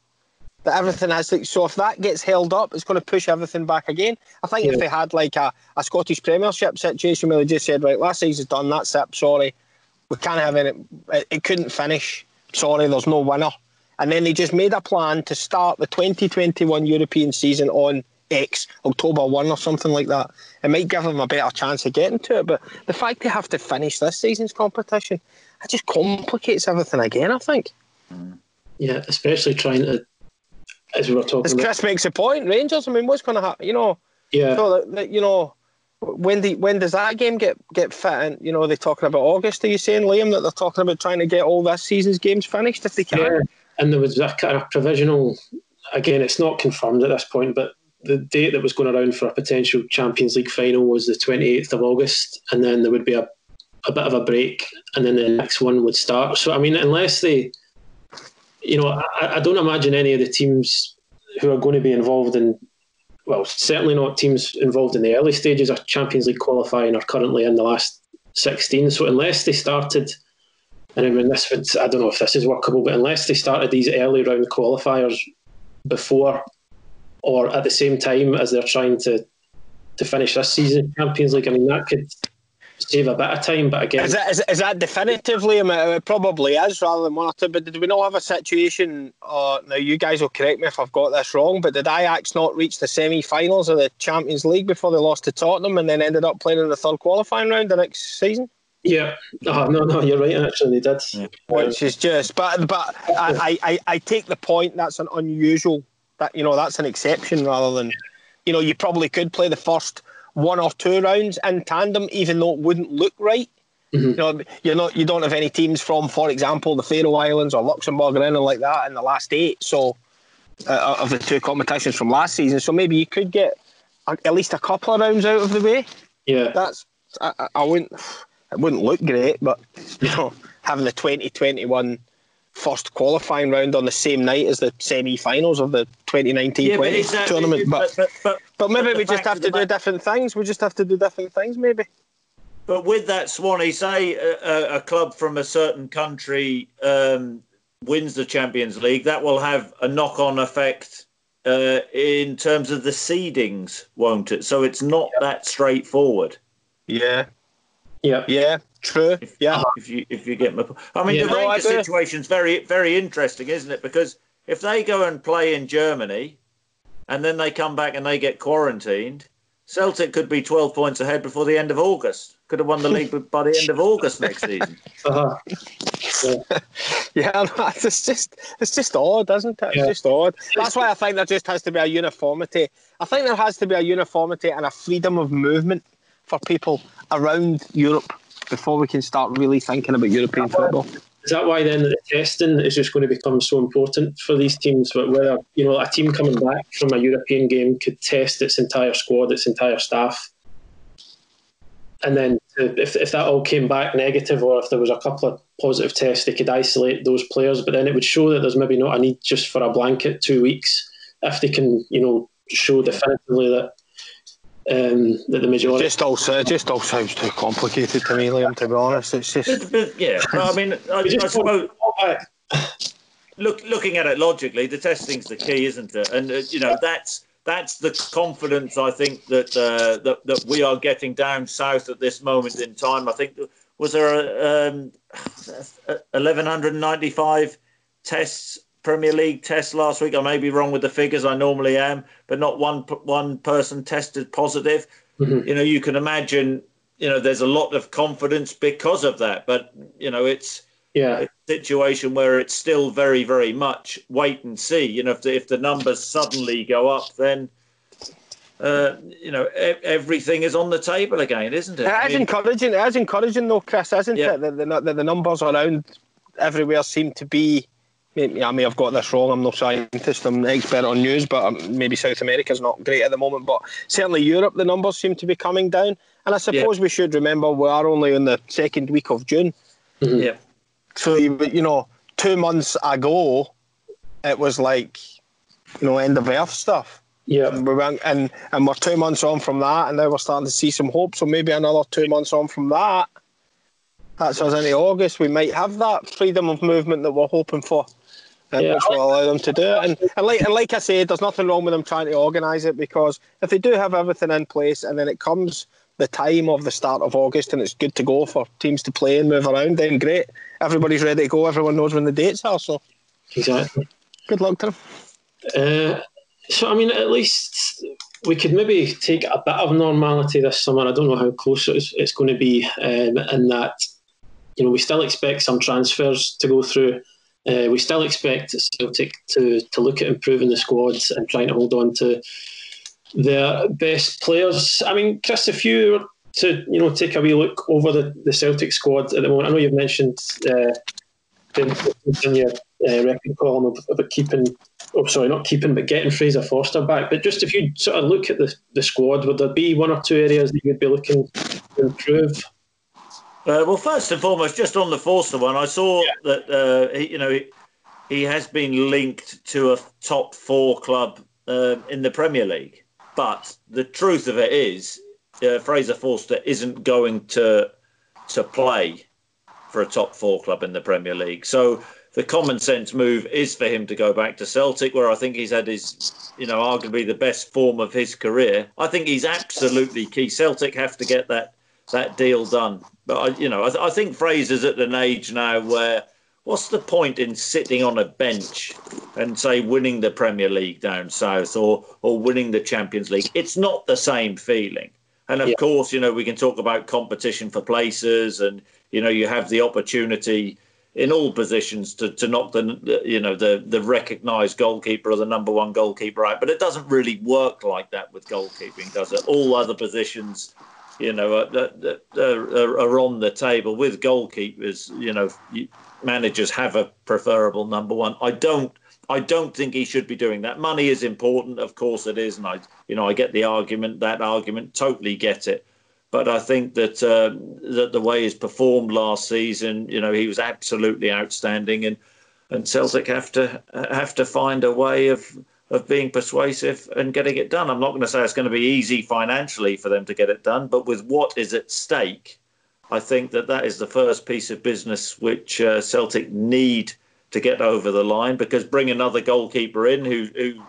that everything has to. So if that gets held up, it's going to push everything back again. I think yeah. if they had like a, a Scottish Premiership situation where they just said, right, last season's done, that's it, sorry, we can't have any, it, it couldn't finish, sorry, there's no winner. And then they just made a plan to start the 2021 European season on X, October 1 or something like that. It might give them a better chance of getting to it. But the fact they have to finish this season's competition, it just complicates everything again, I think. Yeah, especially trying to, as we were talking. As about, Chris makes a point, Rangers. I mean, what's going to happen? You know, yeah, so that, that, you know, when the when does that game get get fit? And you know, they're talking about August. Are you saying, Liam, that they're talking about trying to get all this season's games finished if they can? yeah. And there was a kind of provisional. Again, it's not confirmed at this point, but the date that was going around for a potential Champions League final was the 28th of August, and then there would be a, a bit of a break, and then the next one would start. So, I mean, unless they, you know, I, I don't imagine any of the teams who are going to be involved in, well, certainly not teams involved in the early stages of Champions League qualifying are currently in the last 16. So, unless they started, and I mean, this would, I don't know if this is workable, but unless they started these early round qualifiers before or at the same time as they're trying to to finish this season Champions League. I mean, that could save a bit of time, but again, Is that, is, is that definitively? I mean, it probably is rather than one or two. But did we not have a situation? Uh, now, you guys will correct me if I've got this wrong. But did Ajax not reach the semi-finals of the Champions League before they lost to Tottenham and then ended up playing in the third qualifying round the next season? yeah, oh, no, no, you're right. Actually, they did. Yeah. Which is just, but but I, I, I take the point. That's an unusual. That you know, that's an exception rather than, you know, you probably could play the first one or two rounds in tandem, even though it wouldn't look right. Mhm. You know, you're not, you don't have any teams from, for example, the Faroe Islands or Luxembourg or anything like that in the last eight. So, uh, of the two competitions from last season, so maybe you could get a, at least a couple of rounds out of the way. Yeah, That's I, I- I wouldn't. It wouldn't look great, but you know, having the 2021 first qualifying round on the same night as the semi-finals of the 2019 Yeah, 20 exactly. tournament, but but, but, but maybe the we just have to do ma- different things. We just have to do different things, maybe. But with that, Swanee, say a, a, a club from a certain country um, wins the Champions League, that will have a knock-on effect uh, in terms of the seedings, won't it? So it's not that straightforward. Yeah, yeah, yeah, true. Yeah, if you if you get my, po- I mean Yeah. the No, I Rangers do. situation's very very interesting, isn't it? Because if they go and play in Germany, and then they come back and they get quarantined, Celtic could be twelve points ahead before the end of August. Could have won the league by the end of August next season. uh-huh. <laughs> yeah. no, It's just it's just odd, isn't it? It's Yeah. just odd. That's why I think there just has to be a uniformity. I think there has to be a uniformity and a freedom of movement for people around Europe before we can start really thinking about European football. Is that why then the testing is just going to become so important for these teams? Whether you know a team coming back from a European game could test its entire squad, its entire staff, and then if if that all came back negative, or if there was a couple of positive tests, they could isolate those players. But then it would show that there's maybe not a need just for a blanket two weeks if they can, you know, show definitively that um, that the It just all it just all sounds too complicated to me, Liam. To be honest, it's just But, but, yeah, but I mean, I, I just suppose look, looking at it logically, the testing's the key, isn't it? And uh, you know that's that's the confidence I think that, uh, that that we are getting down south at this moment in time. I think was there um, eleven hundred ninety five tests. Premier League test last week. I may be wrong with the figures. I normally am, but not one one person tested positive. Mhm. You know, you can imagine. You know, there's a lot of confidence because of that. But you know, it's Yeah, a situation where it's still very, very much wait and see. You know, if the, if the numbers suddenly go up, then uh, you know e- everything is on the table again, isn't it? It I mean, encouraging. It is encouraging, though, Chris, isn't Yeah. it? That the, that the numbers around everywhere seem to be. Maybe I may have got this wrong. I'm no scientist. I'm an expert on news, but um, maybe South America's not great at the moment. But certainly Europe, the numbers seem to be coming down. And I suppose we should remember we are only in the second week of June. yeah, So you, you know, two months ago, it was like, you know, end of earth stuff. yeah. And we went, and and we're two months on from that, and now we're starting to see some hope. So maybe another two months on from that, that's us into August. We might have that freedom of movement that we're hoping for, uh, Yeah. which will allow them to do it. And, and like and like I said, there's nothing wrong with them trying to organise it because if they do have everything in place, and then it comes the time of the start of August, and it's good to go for teams to play and move around, then great. Everybody's ready to go. Everyone knows when the dates are. So Exactly. good luck to them. Uh, so, I mean, at least we could maybe take a bit of normality this summer. I don't know how close it's, it's going to be, um, in that, you know, we still expect some transfers to go through. Uh, we still expect Celtic to, to look at improving the squads and trying to hold on to their best players. I mean, Chris, if you were to you know take a wee look over the, the Celtic squad at the moment, I know you've mentioned uh, in your uh, record column of, about keeping, oh sorry, not keeping, but getting Fraser Forster back. But just if you sort of look at the, the squad, would there be one or two areas that you'd be looking to improve? Uh, well, first and foremost, just on the Forster one, I saw yeah. that uh, he, you know he, he, has been linked to a top four club uh, in the Premier League. But the truth of it is, uh, Fraser Forster isn't going to to play for a top four club in the Premier League. So the common sense move is for him to go back to Celtic, where I think he's had his, you know, arguably the best form of his career. I think he's absolutely key. Celtic have to get that that deal done. But I, you know, I, I think Fraser's at an age now where what's the point in sitting on a bench and say winning the Premier League down south or or winning the Champions League? It's not the same feeling. And of yeah. course, you know, we can talk about competition for places, and you know, you have the opportunity in all positions to, to knock the you know the the recognised goalkeeper or the number one goalkeeper out. But it doesn't really work like that with goalkeeping, does it? All other positions you know, uh, are, are on the table with goalkeepers. You know, managers have a preferable number one. I don't. I don't think he should be doing that. Money is important, of course it is, and I, you know, I get the argument. That argument, totally get it. But I think that uh, that the way he's performed last season, you know, he was absolutely outstanding, and and Celtic have to have to find a way of of being persuasive and getting it done. I'm not going to say it's going to be easy financially for them to get it done, but with what is at stake, I think that that is the first piece of business which uh, Celtic need to get over the line because bring another goalkeeper in who, who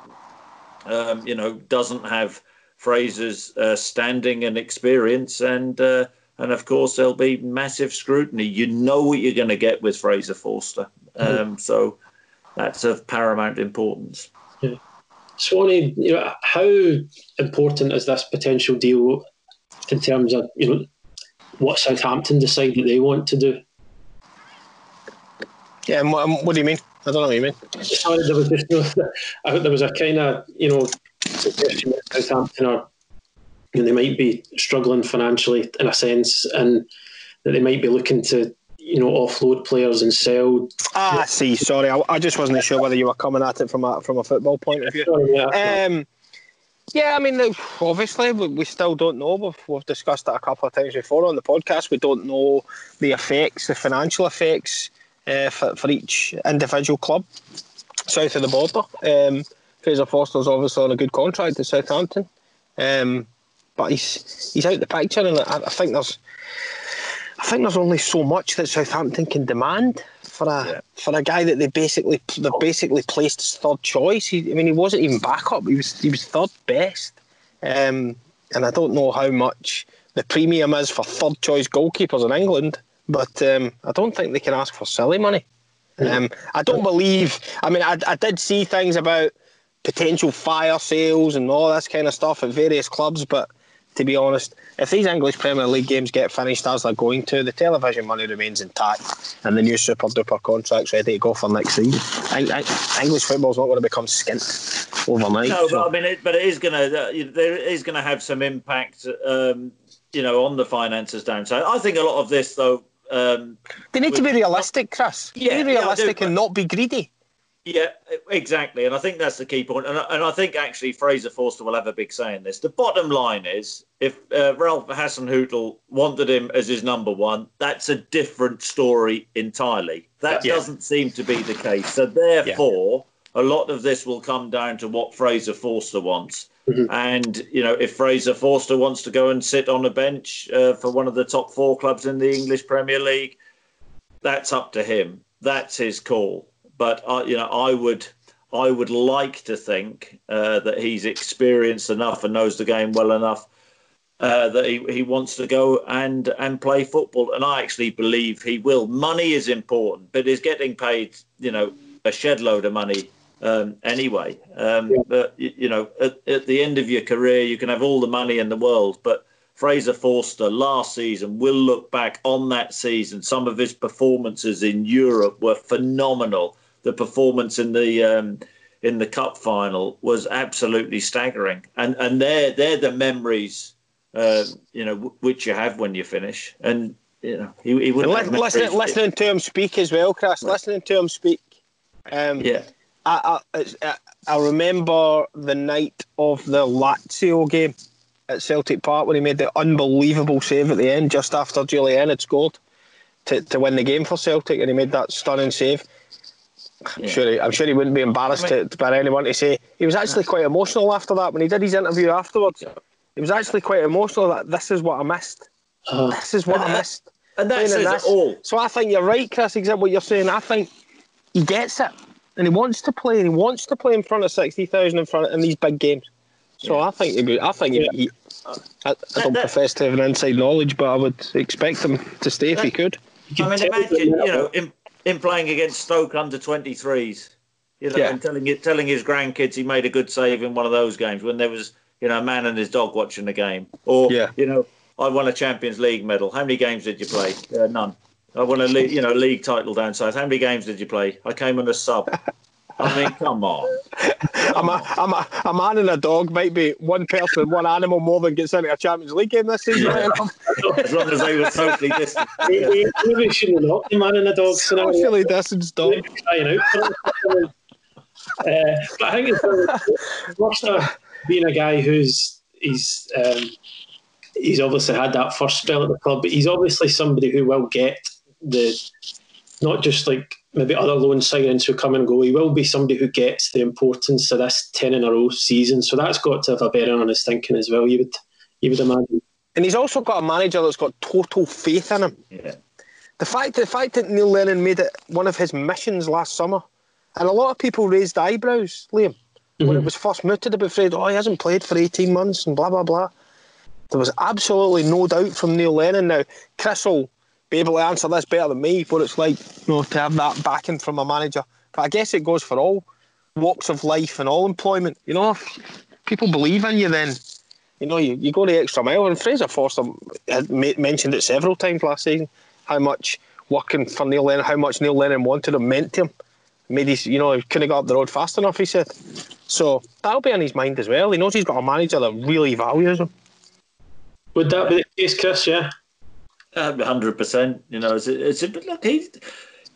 um, you know, doesn't have Fraser's uh, standing and experience, and uh, and of course there'll be massive scrutiny. You know what you're going to get with Fraser Forster, mm-hmm. um, so that's of paramount importance. Yeah. Swanee, you know, how important is this potential deal in terms of you know what Southampton decide that they want to do? Yeah, and what, what do you mean? I don't know what you mean. Sorry, there was just <laughs> no, there was a kind of you know suggestion that Southampton are you know, they might be struggling financially in a sense, and that they might be looking to you know, offload players and sell. Ah, I see. Sorry, I, I, just wasn't sure whether you were coming at it from a from a football point of view. Sorry, yeah. Um, yeah, I mean, obviously, we still don't know. We've, we've discussed it a couple of times before on the podcast. We don't know the effects, the financial effects uh, for, for each individual club south of the border. Um, Fraser Forster's obviously on a good contract at Southampton, um, but he's he's out the picture, and I, I think there's I think there's only so much that Southampton can demand for a yeah. for a guy that they basically they basically placed as third choice. He, I mean, he wasn't even backup. He was he was third best, um, and I don't know how much the premium is for third choice goalkeepers in England, but um, I don't think they can ask for silly money. Um, I don't believe. I mean, I, I did see things about potential fire sales and all this kind of stuff at various clubs, but to be honest, if these English Premier League games get finished as they're going to, the television money remains intact and the new super duper contract's ready to go for next season. English football's not going to become skint overnight. No, so. but I mean, it, but it is going to uh, there is going to have some impact, um, you know, on the finances down. So I think a lot of this, though. Um, they need to be realistic, Chris. Yeah, be realistic yeah, and not be greedy. Yeah, exactly. And I think that's the key point. And, and I think actually Fraser Forster will have a big say in this. The bottom line is if uh, Ralph Hasenhüttl wanted him as his number one, that's a different story entirely. That yeah. doesn't seem to be the case. So therefore, yeah. a lot of this will come down to what Fraser Forster wants. Mm-hmm. And, you know, if Fraser Forster wants to go and sit on a bench uh, for one of the top four clubs in the English Premier League, that's up to him. That's his call but I, you know, I would. I would like to think uh, that he's experienced enough and knows the game well enough uh, that he, he wants to go and and play football. And I actually believe he will. Money is important, but he's getting paid, you know, a shed load of money um, anyway. Um, yeah. But you know, at, at the end of your career, you can have all the money in the world, but Fraser Forster last season will look back on that season. Some of his performances in Europe were phenomenal the performance in the um, in the cup final was absolutely staggering, and and they're they're the memories uh, you know w- which you have when you finish, and you know he, he would listen, listening, listening to him speak as well, Chris. Listening to him speak. Um, yeah. I, I, I remember the night of the Lazio game at Celtic Park when he made the unbelievable save at the end just after Jullien had scored to, to win the game for Celtic, and he made that stunning save. I'm yeah. sure he, I'm sure he wouldn't be embarrassed I mean, to, by anyone to say he was actually quite emotional after that when he did his interview afterwards. He was actually quite emotional that this is what I missed. Uh, this is what I missed. And that says it all. So I think you're right, Chris. Exactly what you're saying. I think he gets it, and he wants to play, and he wants to play in front of sixty thousand in front in these big games. So yeah. I think he, I think yeah. he, I, I don't that, profess to have an inside knowledge, but I would expect him to stay if he could. I mean, imagine you know him playing against Stoke under twenty threes, you know, yeah. and telling it, telling his grandkids he made a good save in one of those games when there was you know a man and his dog watching the game, or yeah. you know I won a Champions League medal. How many games did you play? Uh, none. I won a league, you know league title down south. How many games did you play? I came on a sub. I mean, come on. Come a, I'm a, a man and a dog might be one person, one animal more than gets into a Champions League game this season. Yeah. as long as they were socially distant. <laughs> Maybe shouldn't not the man and a dog scenario. Socially distant dog. Crying out. uh, but I think it's Forster being a guy who's he's um, he's obviously had that first spell at the club, but he's obviously somebody who will get the not just like maybe other loan signings who come and go. He will be somebody who gets the importance of this ten in a row season. So that's got to have a bearing on his thinking as well. You would you would imagine. And he's also got a manager that's got total faith in him. Yeah. The fact the fact that Neil Lennon made it one of his missions last summer, and a lot of people raised eyebrows, Liam, mm-hmm. when it was first mooted about Fred. Oh, he hasn't played for eighteen months and blah blah blah. There was absolutely no doubt from Neil Lennon. Now, Chris will be able to answer this better than me, what it's like you know, to have that backing from a manager. But I guess it goes for all walks of life and all employment. You know, people believe in you, then you know you, you go the extra mile. And Fraser Forster had mentioned it several times last season how much working for Neil Lennon, how much Neil Lennon wanted him, meant to him. Made his, you know, he couldn't get up the road fast enough. He said, so that'll be on his mind as well. He knows he's got a manager that really values him. Would that be the case, Chris? Yeah. Hundred percent. You know, it's, a, it's a, look. He,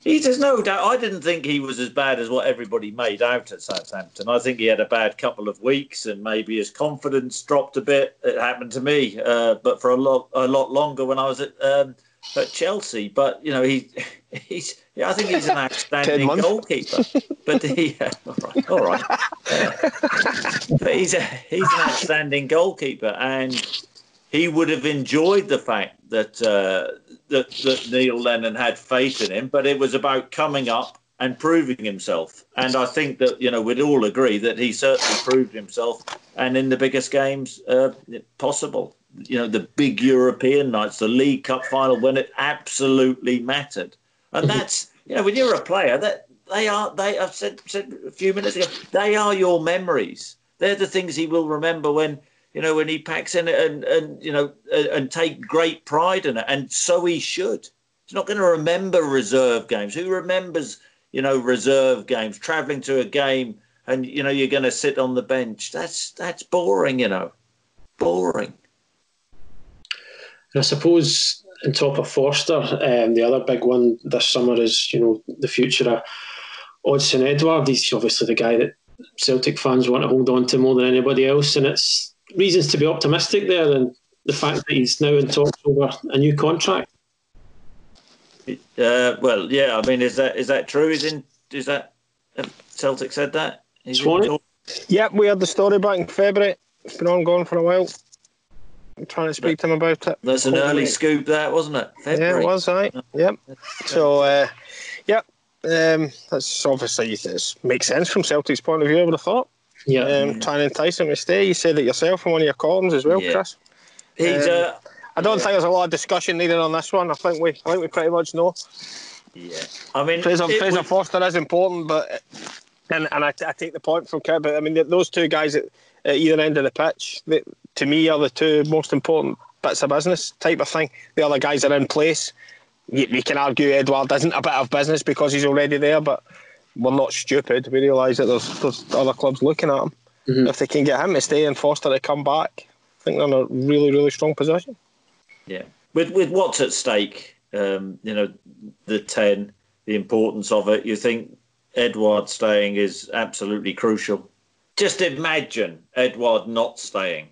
he, there's no doubt. I didn't think he was as bad as what everybody made out at Southampton. I think he had a bad couple of weeks, and maybe his confidence dropped a bit. It happened to me, uh, but for a lot, a lot longer when I was at um, at Chelsea. But you know, he, <laughs> he's. I think he's an outstanding <laughs> goalkeeper. But he, <laughs> uh, all right, all right. Uh, but he's a, he's an outstanding goalkeeper, and he would have enjoyed the fact that, uh, that that Neil Lennon had faith in him, but it was about coming up and proving himself. And I think that you know we'd all agree that he certainly proved himself, and in the biggest games uh, possible. You know, the big European nights, the League Cup final, when it absolutely mattered. And that's you know when you're a player that they are they I've said said a few minutes ago they are your memories. They're the things he will remember when you know, when he packs in and, and you know, and take great pride in it. And so he should. He's not going to remember reserve games. Who remembers, you know, reserve games, traveling to a game and, you know, you're going to sit on the bench? That's, that's boring, you know, boring. I suppose on top of Forster, um, the other big one this summer is, you know, the future of Odsonne Edouard. He's obviously the guy that Celtic fans want to hold on to more than anybody else. And it's reasons to be optimistic there, and the fact that he's now in talks over a new contract. Uh, well, yeah. I mean, is that is that true? Is in is that Celtic said that? Yep, we had the story back in February. It's been ongoing for a while. I'm trying to speak to him about it. That's an early scoop, that wasn't it? February. Yeah, it was, right. Yep. So, uh, yep. Um, that's obviously this makes sense from Celtic's point of view. I would have thought. Yeah. Um, trying to entice him to stay. You said it yourself in one of your columns as well, yeah. Chris. He's, um, uh, I don't yeah. think there's a lot of discussion needed on this one. I think we, I think we pretty much know. Yeah, I mean, Fraser, Fraser would... Forster is important, but and and I, I take the point from Kurt. But I mean, those two guys at, at either end of the pitch, they, to me, are the two most important bits of business type of thing. The other guys are in place. You, you can argue Edouard isn't a bit of business because he's already there, but we're not stupid. We realise that there's, there's other clubs looking at him. Mhm. If they can get him to stay and Forster to come back, I think they're in a really, really strong position. Yeah, with with what's at stake, um, you know, the ten, the importance of it. You think Edouard staying is absolutely crucial. Just imagine Edouard not staying,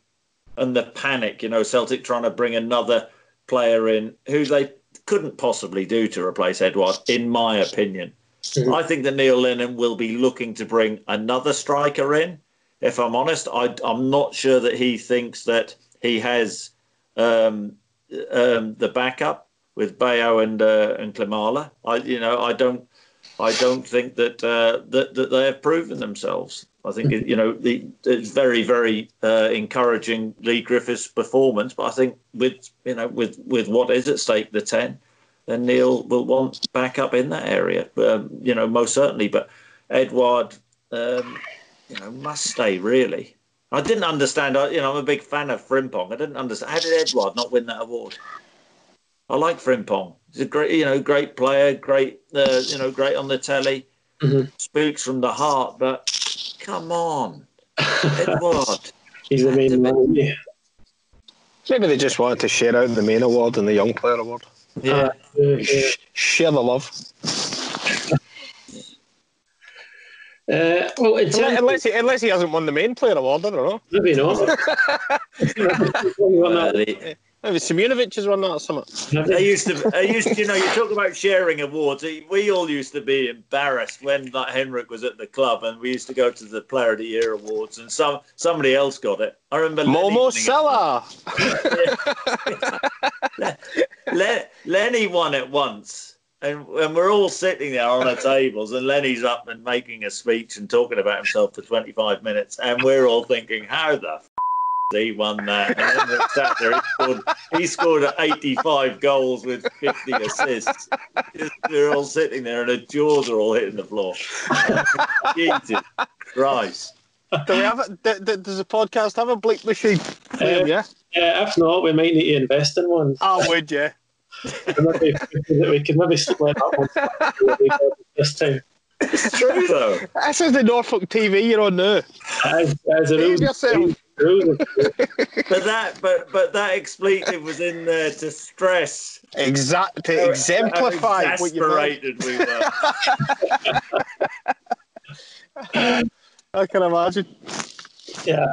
and the panic. You know, Celtic trying to bring another player in who they couldn't possibly do to replace Edouard, in my opinion. Mhm. I think that Neil Lennon will be looking to bring another striker in. If I'm honest, I, I'm not sure that he thinks that he has um, um, the backup with Bayo and uh, and Klimala. I you know I don't I don't think that uh, that that they have proven themselves. I think you know the, it's very very uh, encouraging Leigh Griffiths' performance, but I think with you know with with what is at stake, the ten, then Neil will want backup in that area. Um, you know most certainly, but Edouard. Um, you know, must stay really. I didn't understand. I, you know, I'm a big fan of Frimpong. I didn't understand how did Edouard not win that award. I like Frimpong. He's a great, you know, great player, great, uh, you know, great on the telly. Mhm. Speaks from the heart, but come on, Edouard. <laughs> He's the main man. Maybe they just wanted to share out the main award and the young player award. Yeah, Uh, yeah. Sh- Share the love. Uh, well, it's Unless, unless, he, unless he hasn't won the main player award, I don't know. maybe not. <laughs> Maybe Simunovic has won that or something. I used to, I used to, you know, you talk about sharing awards. We all used to be embarrassed when like Henrik was at the club, and we used to go to the Player of the Year awards, and some somebody else got it. I remember Momo. Sylla. <laughs> Le- Lenny won it once, and, and we're all sitting there on the tables, and Lenny's up and making a speech and talking about himself for 25 minutes, and we're all thinking, how the he won that? And then sat there, he scored, he scored 85 goals with 50 assists. Just- We're all sitting there, and the jaws are all hitting the floor. <laughs> Jesus Christ. Do we have a, d- d- does the podcast have a bleep machine? Uh, yeah. Yeah, if not, we might need to invest in one. I would, yeah. <laughs> maybe, we could maybe split that one <laughs> this time. It's true, though. This is the Norfolk TV you're on now. As, as a rule, yourself. Rules of- But that, but but that expletive was in there to stress Exact to how- exemplify how what you've done. exasperated we were. <laughs> I can imagine. yeah.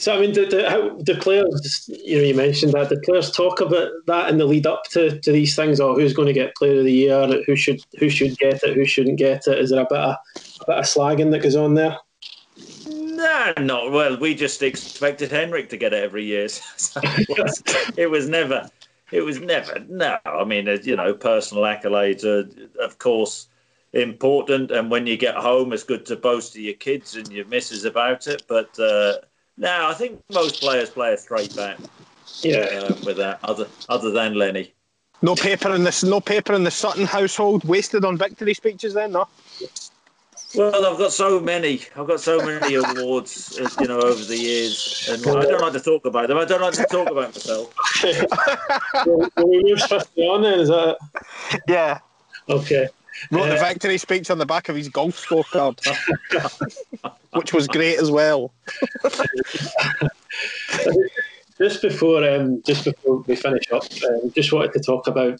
So I mean, the, the, how the players, you know, you mentioned that the players talk about that in the lead up to, to these things, or who's going to get Player of the Year, who should who should get it, who shouldn't get it. Is there a bit of a bit of slagging that goes on there? No, not well. We just expected Henrik to get it every year. <laughs> So it, was, it was never. It was never. No, I mean, you know, personal accolades are, of course, important. And when you get home, it's good to boast to your kids and your missus about it. But uh, no, I think most players play a straight bat Yeah. uh, with that. Other other than Lenny. No paper in this. No paper in the Sutton household wasted on victory speeches. Then no. Well, I've got so many. I've got so many awards, uh, you know, over the years, and I don't like to talk about them. I don't like to talk about myself. Will will we move swiftly on then? Is that Yeah. okay? Wrote the Uh, victory speech on the back of his golf scorecard, which was great as well. <laughs> just before um, just before we finish up, um, just wanted to talk about.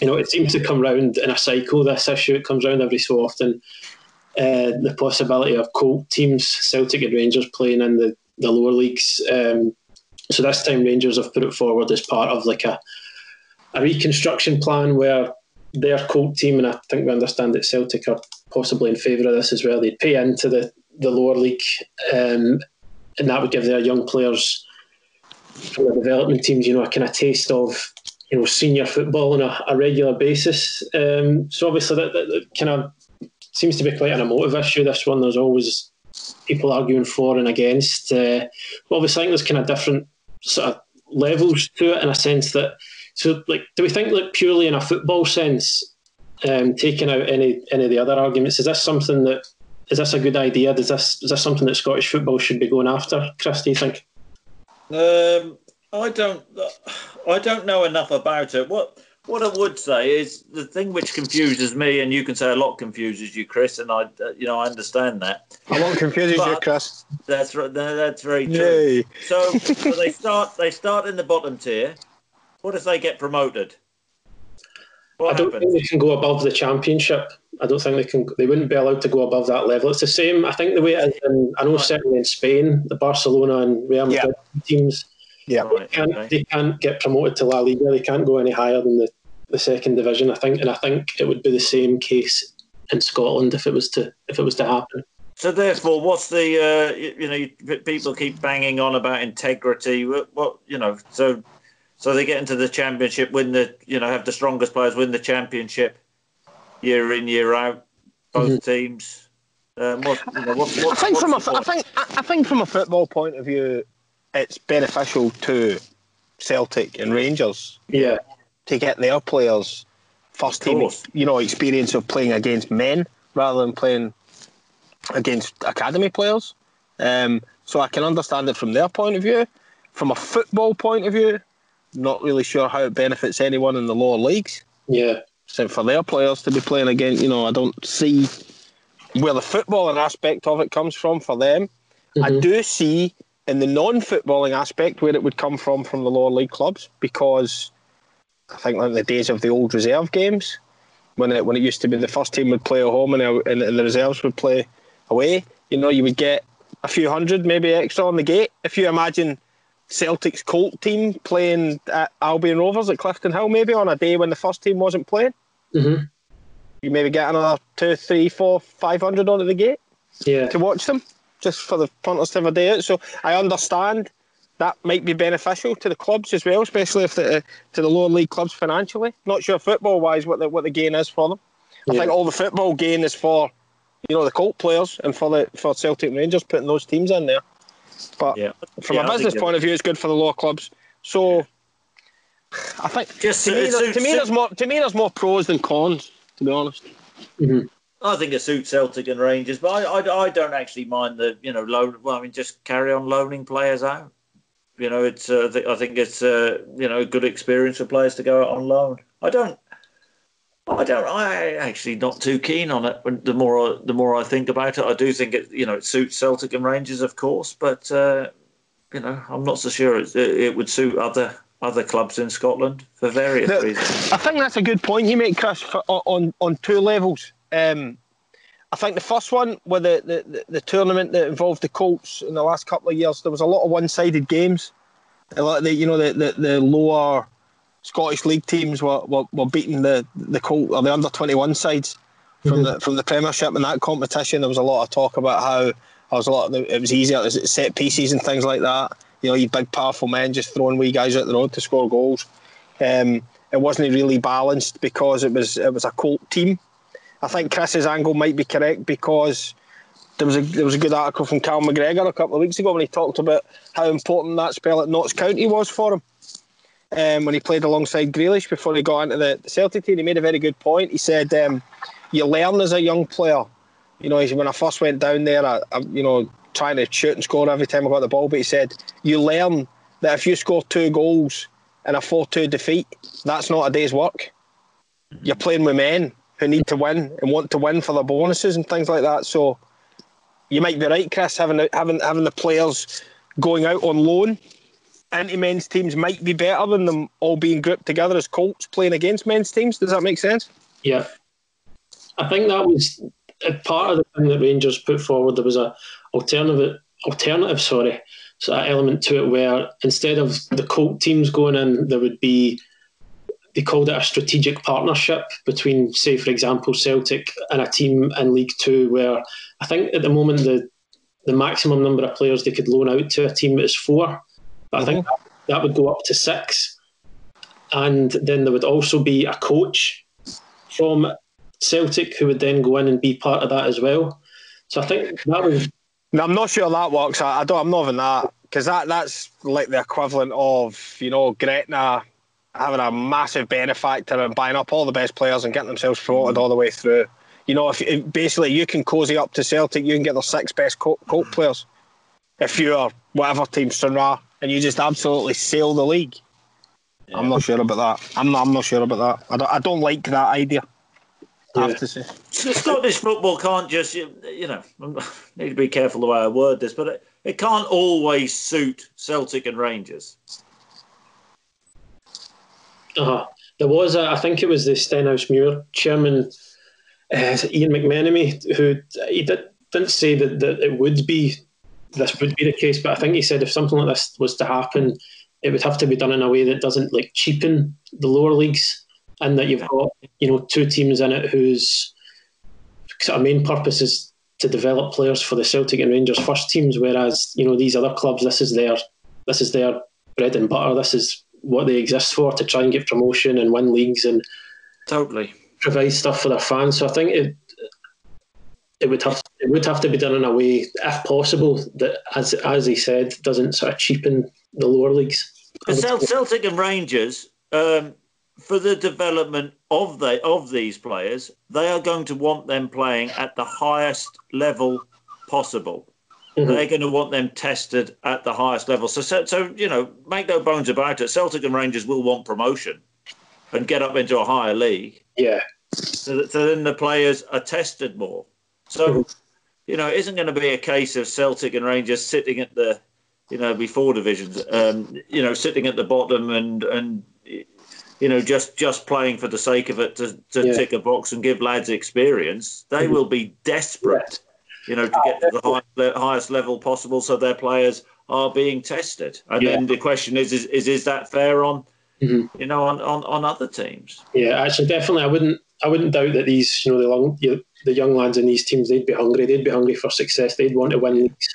You know, it seems to come round in a cycle. This issue it comes round every so often. Uh, the possibility of Colt teams, Celtic and Rangers, playing in the, the lower leagues. Um, so this time, Rangers have put it forward as part of like a a reconstruction plan where their Colt team, and I think we understand that Celtic are possibly in favour of this as well. They'd pay into the the lower league, um, and that would give their young players from the development teams, you know, a kind of taste of you know senior football on a, a regular basis. Um, so obviously that, that, that kind of seems to be quite an emotive issue. This one, there's always people arguing for and against. Uh, but obviously, I think there's kind of different sort of levels to it in a sense that. So, like, do we think, like, purely in a football sense, um, taking out any any of the other arguments, is this something that is this a good idea? Does this is this something that Scottish football should be going after? Chris, do you think? Um, I don't. I don't know enough about it. What what I would say is the thing which confuses me, and you can say a lot confuses you, Chris, and I, uh, you know, I understand that. A lot confuses you, Chris. That's right. That's very true. Yay. So, so they start. They start in the bottom tier. What if they get promoted? What I don't happens? think they can go above the championship. I don't think they can. They wouldn't be allowed to go above that level. It's the same. I think the way it is in, I know certainly in Spain, the Barcelona and Real Yeah. Madrid teams Yeah. Right, can't okay. they can't get promoted to La Liga. They can't go any higher than the, the second division. I think, and I think it would be the same case in Scotland if it was to if it was to happen. So therefore, what's the uh, you, you know people keep banging on about integrity? What, what you know? So so they get into the championship, win the you know have the strongest players win the championship year in year out, both teams. Um, what, you know, what, I think from a, what's the I point? think, I I think from a football point of view, it's beneficial to Celtic and Rangers Yeah, to get their players first team, you know, experience of playing against men rather than playing against academy players. Um, so I can understand it from their point of view. From a football point of view, not really sure how it benefits anyone in the lower leagues. yeah, So for their players to be playing again, you know, I don't see where the footballing aspect of it comes from for them. I Mhm. do see in the non-footballing aspect where it would come from from the lower league clubs because I think like the days of the old reserve games when it when it used to be the first team would play at home and, and, and the reserves would play away. You know, you would get a few hundred maybe extra on the gate. If you imagine Celtic's Colt team playing at Albion Rovers at Cliftonhill maybe on a day when the first team wasn't playing hmm you maybe get another two, three, four, five hundred onto the gate yeah. to watch them, just for the punters to have a day out. So I understand that might be beneficial to the clubs as well, especially if the to the lower league clubs financially. Not sure football wise what the what the gain is for them. I think all the football gain is for you know the Colt players and for the for Celtic Rangers putting those teams in there. But Yeah. from Yeah, a business point of view, it's good for the lower clubs. So I think Just to me, it there- suits- to me, there's more to me there's more pros than cons. To be honest. Mhm. I think it suits Celtic and Rangers, but I, I, I don't actually mind the you know loan. Well, I mean, just carry on loaning players out. You know, it's uh, th- I think it's uh, you know a good experience for players to go out on loan. I don't. I don't. I actually not too keen on it. The more I, the more I think about it, I do think it. You know, it suits Celtic and Rangers, of course, but uh, you know, I'm not so sure it, it would suit other other clubs in Scotland for various The- reasons. I think that's a good point you make, Chris, for, on on two levels. Um, I think the first one with the, the, the, the tournament that involved the Colts in the last couple of years, there was a lot of one-sided games. A lot of the, you know, the, the, the lower Scottish league teams were, were, were beating the the Colt or the under twenty-one sides from the from the Premiership in that competition. There was a lot of talk about how there was a lot. Of it was easier to set pieces and things like that. You know, you big powerful men just throwing wee guys out the road to score goals. Um, it wasn't really balanced because it was it was a Colt team. I think Chris's angle might be correct because there was a there was a good article from Cal McGregor a couple of weeks ago when he talked about how important that spell at Notts County was for him. Um, when he played alongside Grealish before he got into the Celtic team, he made a very good point. He said, um, "You learn as a young player. You know, when I first went down there, I, I, you know, trying to shoot and score every time I got the ball. But he said, you learn that if you score two goals in a four-two defeat, that's not a day's work. You're playing with men who need to win and want to win for their bonuses and things like that. So you might be right, Chris, having having having the players going out on loan into men's teams might be better than them all being grouped together as Colts playing against men's teams. Does that make sense? Yeah, I think that was a part of the thing that Rangers put forward. There was a alternative, alternative, sorry, so element to it where instead of the Colt teams going in, there would be they called it a strategic partnership between, say, for example, Celtic and a team in League Two, where I think at the moment the the maximum number of players they could loan out to a team is four, but I think mm-hmm. that would go up to six, and then there would also be a coach from Celtic who would then go in and be part of that as well. So I think that was No, I'm not sure that works. I, I don't. I'm not having that because that that's like the equivalent of you know Gretna having a massive benefactor and buying up all the best players and getting themselves promoted all the way through. You know, if, if basically you can cozy up to Celtic, you can get the six best Colt, Colt players. If you're whatever team Sunra, and you just absolutely sail the league. Yeah. I'm not sure about that. I'm not, I'm not sure about that. I don't, I don't like that idea. I have to say. Scottish football can't just, you, you know, I <laughs> need to be careful the way I word this, but it, it can't always suit Celtic and Rangers. Uh, there was, a, I think it was the Stenhousemuir chairman, uh, Iain McMenemy, who he did, didn't say that, that it would be this would be the case, but I think he said if something like this was to happen, it would have to be done in a way that doesn't like cheapen the lower leagues, and that you've got you know two teams in it whose sort of main purpose is to develop players for the Celtic and Rangers first teams, whereas you know these other clubs, this is their this is their bread and butter. This is what they exist for to try and get promotion and win leagues and totally provide stuff for their fans. So I think it it would have it would have to be done in a way, if possible, that as as he said, doesn't sort of cheapen the lower leagues. Celtic and Rangers, um, for the development of the of these players, they are going to want them playing at the highest level possible. Mm-hmm. They're going to want them tested at the highest level. So, so, so, you know, make no bones about it. Celtic and Rangers will want promotion and get up into a higher league. Yeah. So, that, so then the players are tested more. So, mm-hmm. you know, it isn't going to be a case of Celtic and Rangers sitting at the, you know, before divisions, um, you know, sitting at the bottom and and you know just just playing for the sake of it to, to yeah. tick a box and give lads experience. They mm-hmm. will be desperate, you know, to get to the highest, highest level possible, so their players are being tested. And yeah. then the question is, is, is, is that fair on? Mm-hmm. You know, on, on, on other teams. Yeah, actually, definitely, I wouldn't I wouldn't doubt that these, you know, the long, you know, the young lads in these teams, they'd be hungry. They'd be hungry for success. They'd want to win leagues.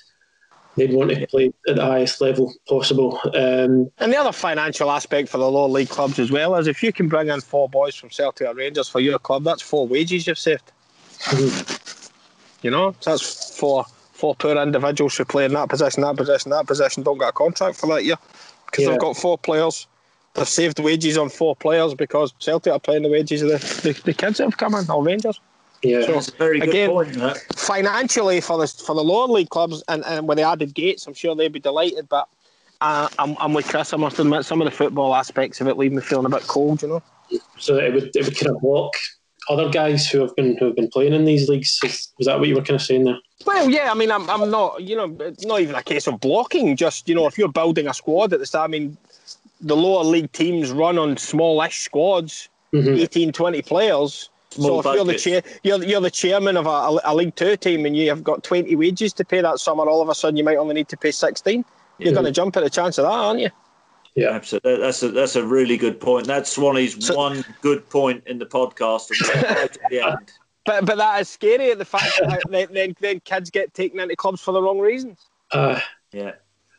They'd want to play at the highest level possible. Um, and the other financial aspect for the lower league clubs as well is if you can bring in four boys from Celtic or Rangers for your club, that's four wages you've saved. Mm-hmm. You know, so that's four four poor individuals who play in that position, that position, that position, don't get a contract for that year because yeah. they've got four players. They've saved wages on four players because Celtic are playing the wages of the, the, the kids that have come in, or Rangers. Yeah, so, that's a very good again, point. That. Financially, for the for the lower league clubs, and, and when they added Gates, I'm sure they'd be delighted. But uh, I'm, I'm with Chris. I must admit, some of the football aspects of it leave me feeling a bit cold. You know. So it would it would kind of block other guys who have been who have been playing in these leagues. Was that what you were kind of saying there? Well, yeah. I mean, I'm, I'm not. You know, it's not even a case of blocking. Just you know, if you're building a squad at the start, I mean, the lower league teams run on smallish squads, mm-hmm. 18, 20 players so if you're the chair, you're, you're the chairman of a, a, League Two team, and you have got twenty wages to pay that summer, all of a sudden you might only need to pay sixteen. You're going to jump at a chance of that, aren't you? Yeah, absolutely. That's a that's a really good point. That's Swanee's so, one good point in the podcast. <laughs> right the end. But but that is scary. The fact that then, then kids get taken into clubs for the wrong reasons. Uh, yeah.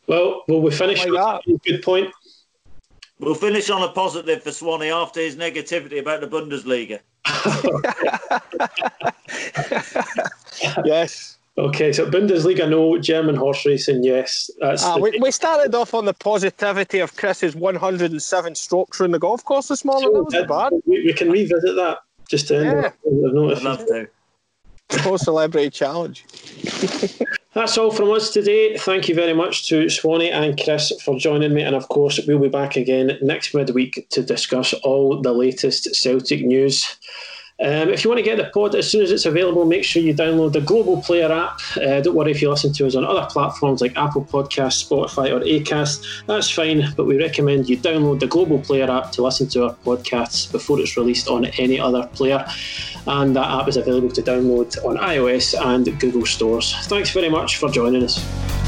Well, well, we finished like with that. good point. We'll finish on a positive for Swanee after his negativity about the Bundesliga. <laughs> <laughs> yes. Okay, so Bundesliga, no. German horse racing, yes. That's ah, we, we started off on the positivity of Chris's 107 strokes through the golf course this morning. So, that was bad. We, we, can revisit that just to end. Yeah. I'd love to. Post celebrity challenge. <laughs> That's all from us today. Thank you very much to Swanee and Chris for joining me. And of course, we'll be back again next midweek to discuss all the latest Celtic news. Um, if you want to get the pod as soon as it's available, make sure you download the Global Player app. Uh, don't worry if you listen to us on other platforms like Apple Podcasts, Spotify, or Acast. That's fine, but we recommend you download the Global Player app to listen to our podcasts before it's released on any other player. And that app is available to download on iOS and Google stores. Thanks very much for joining us.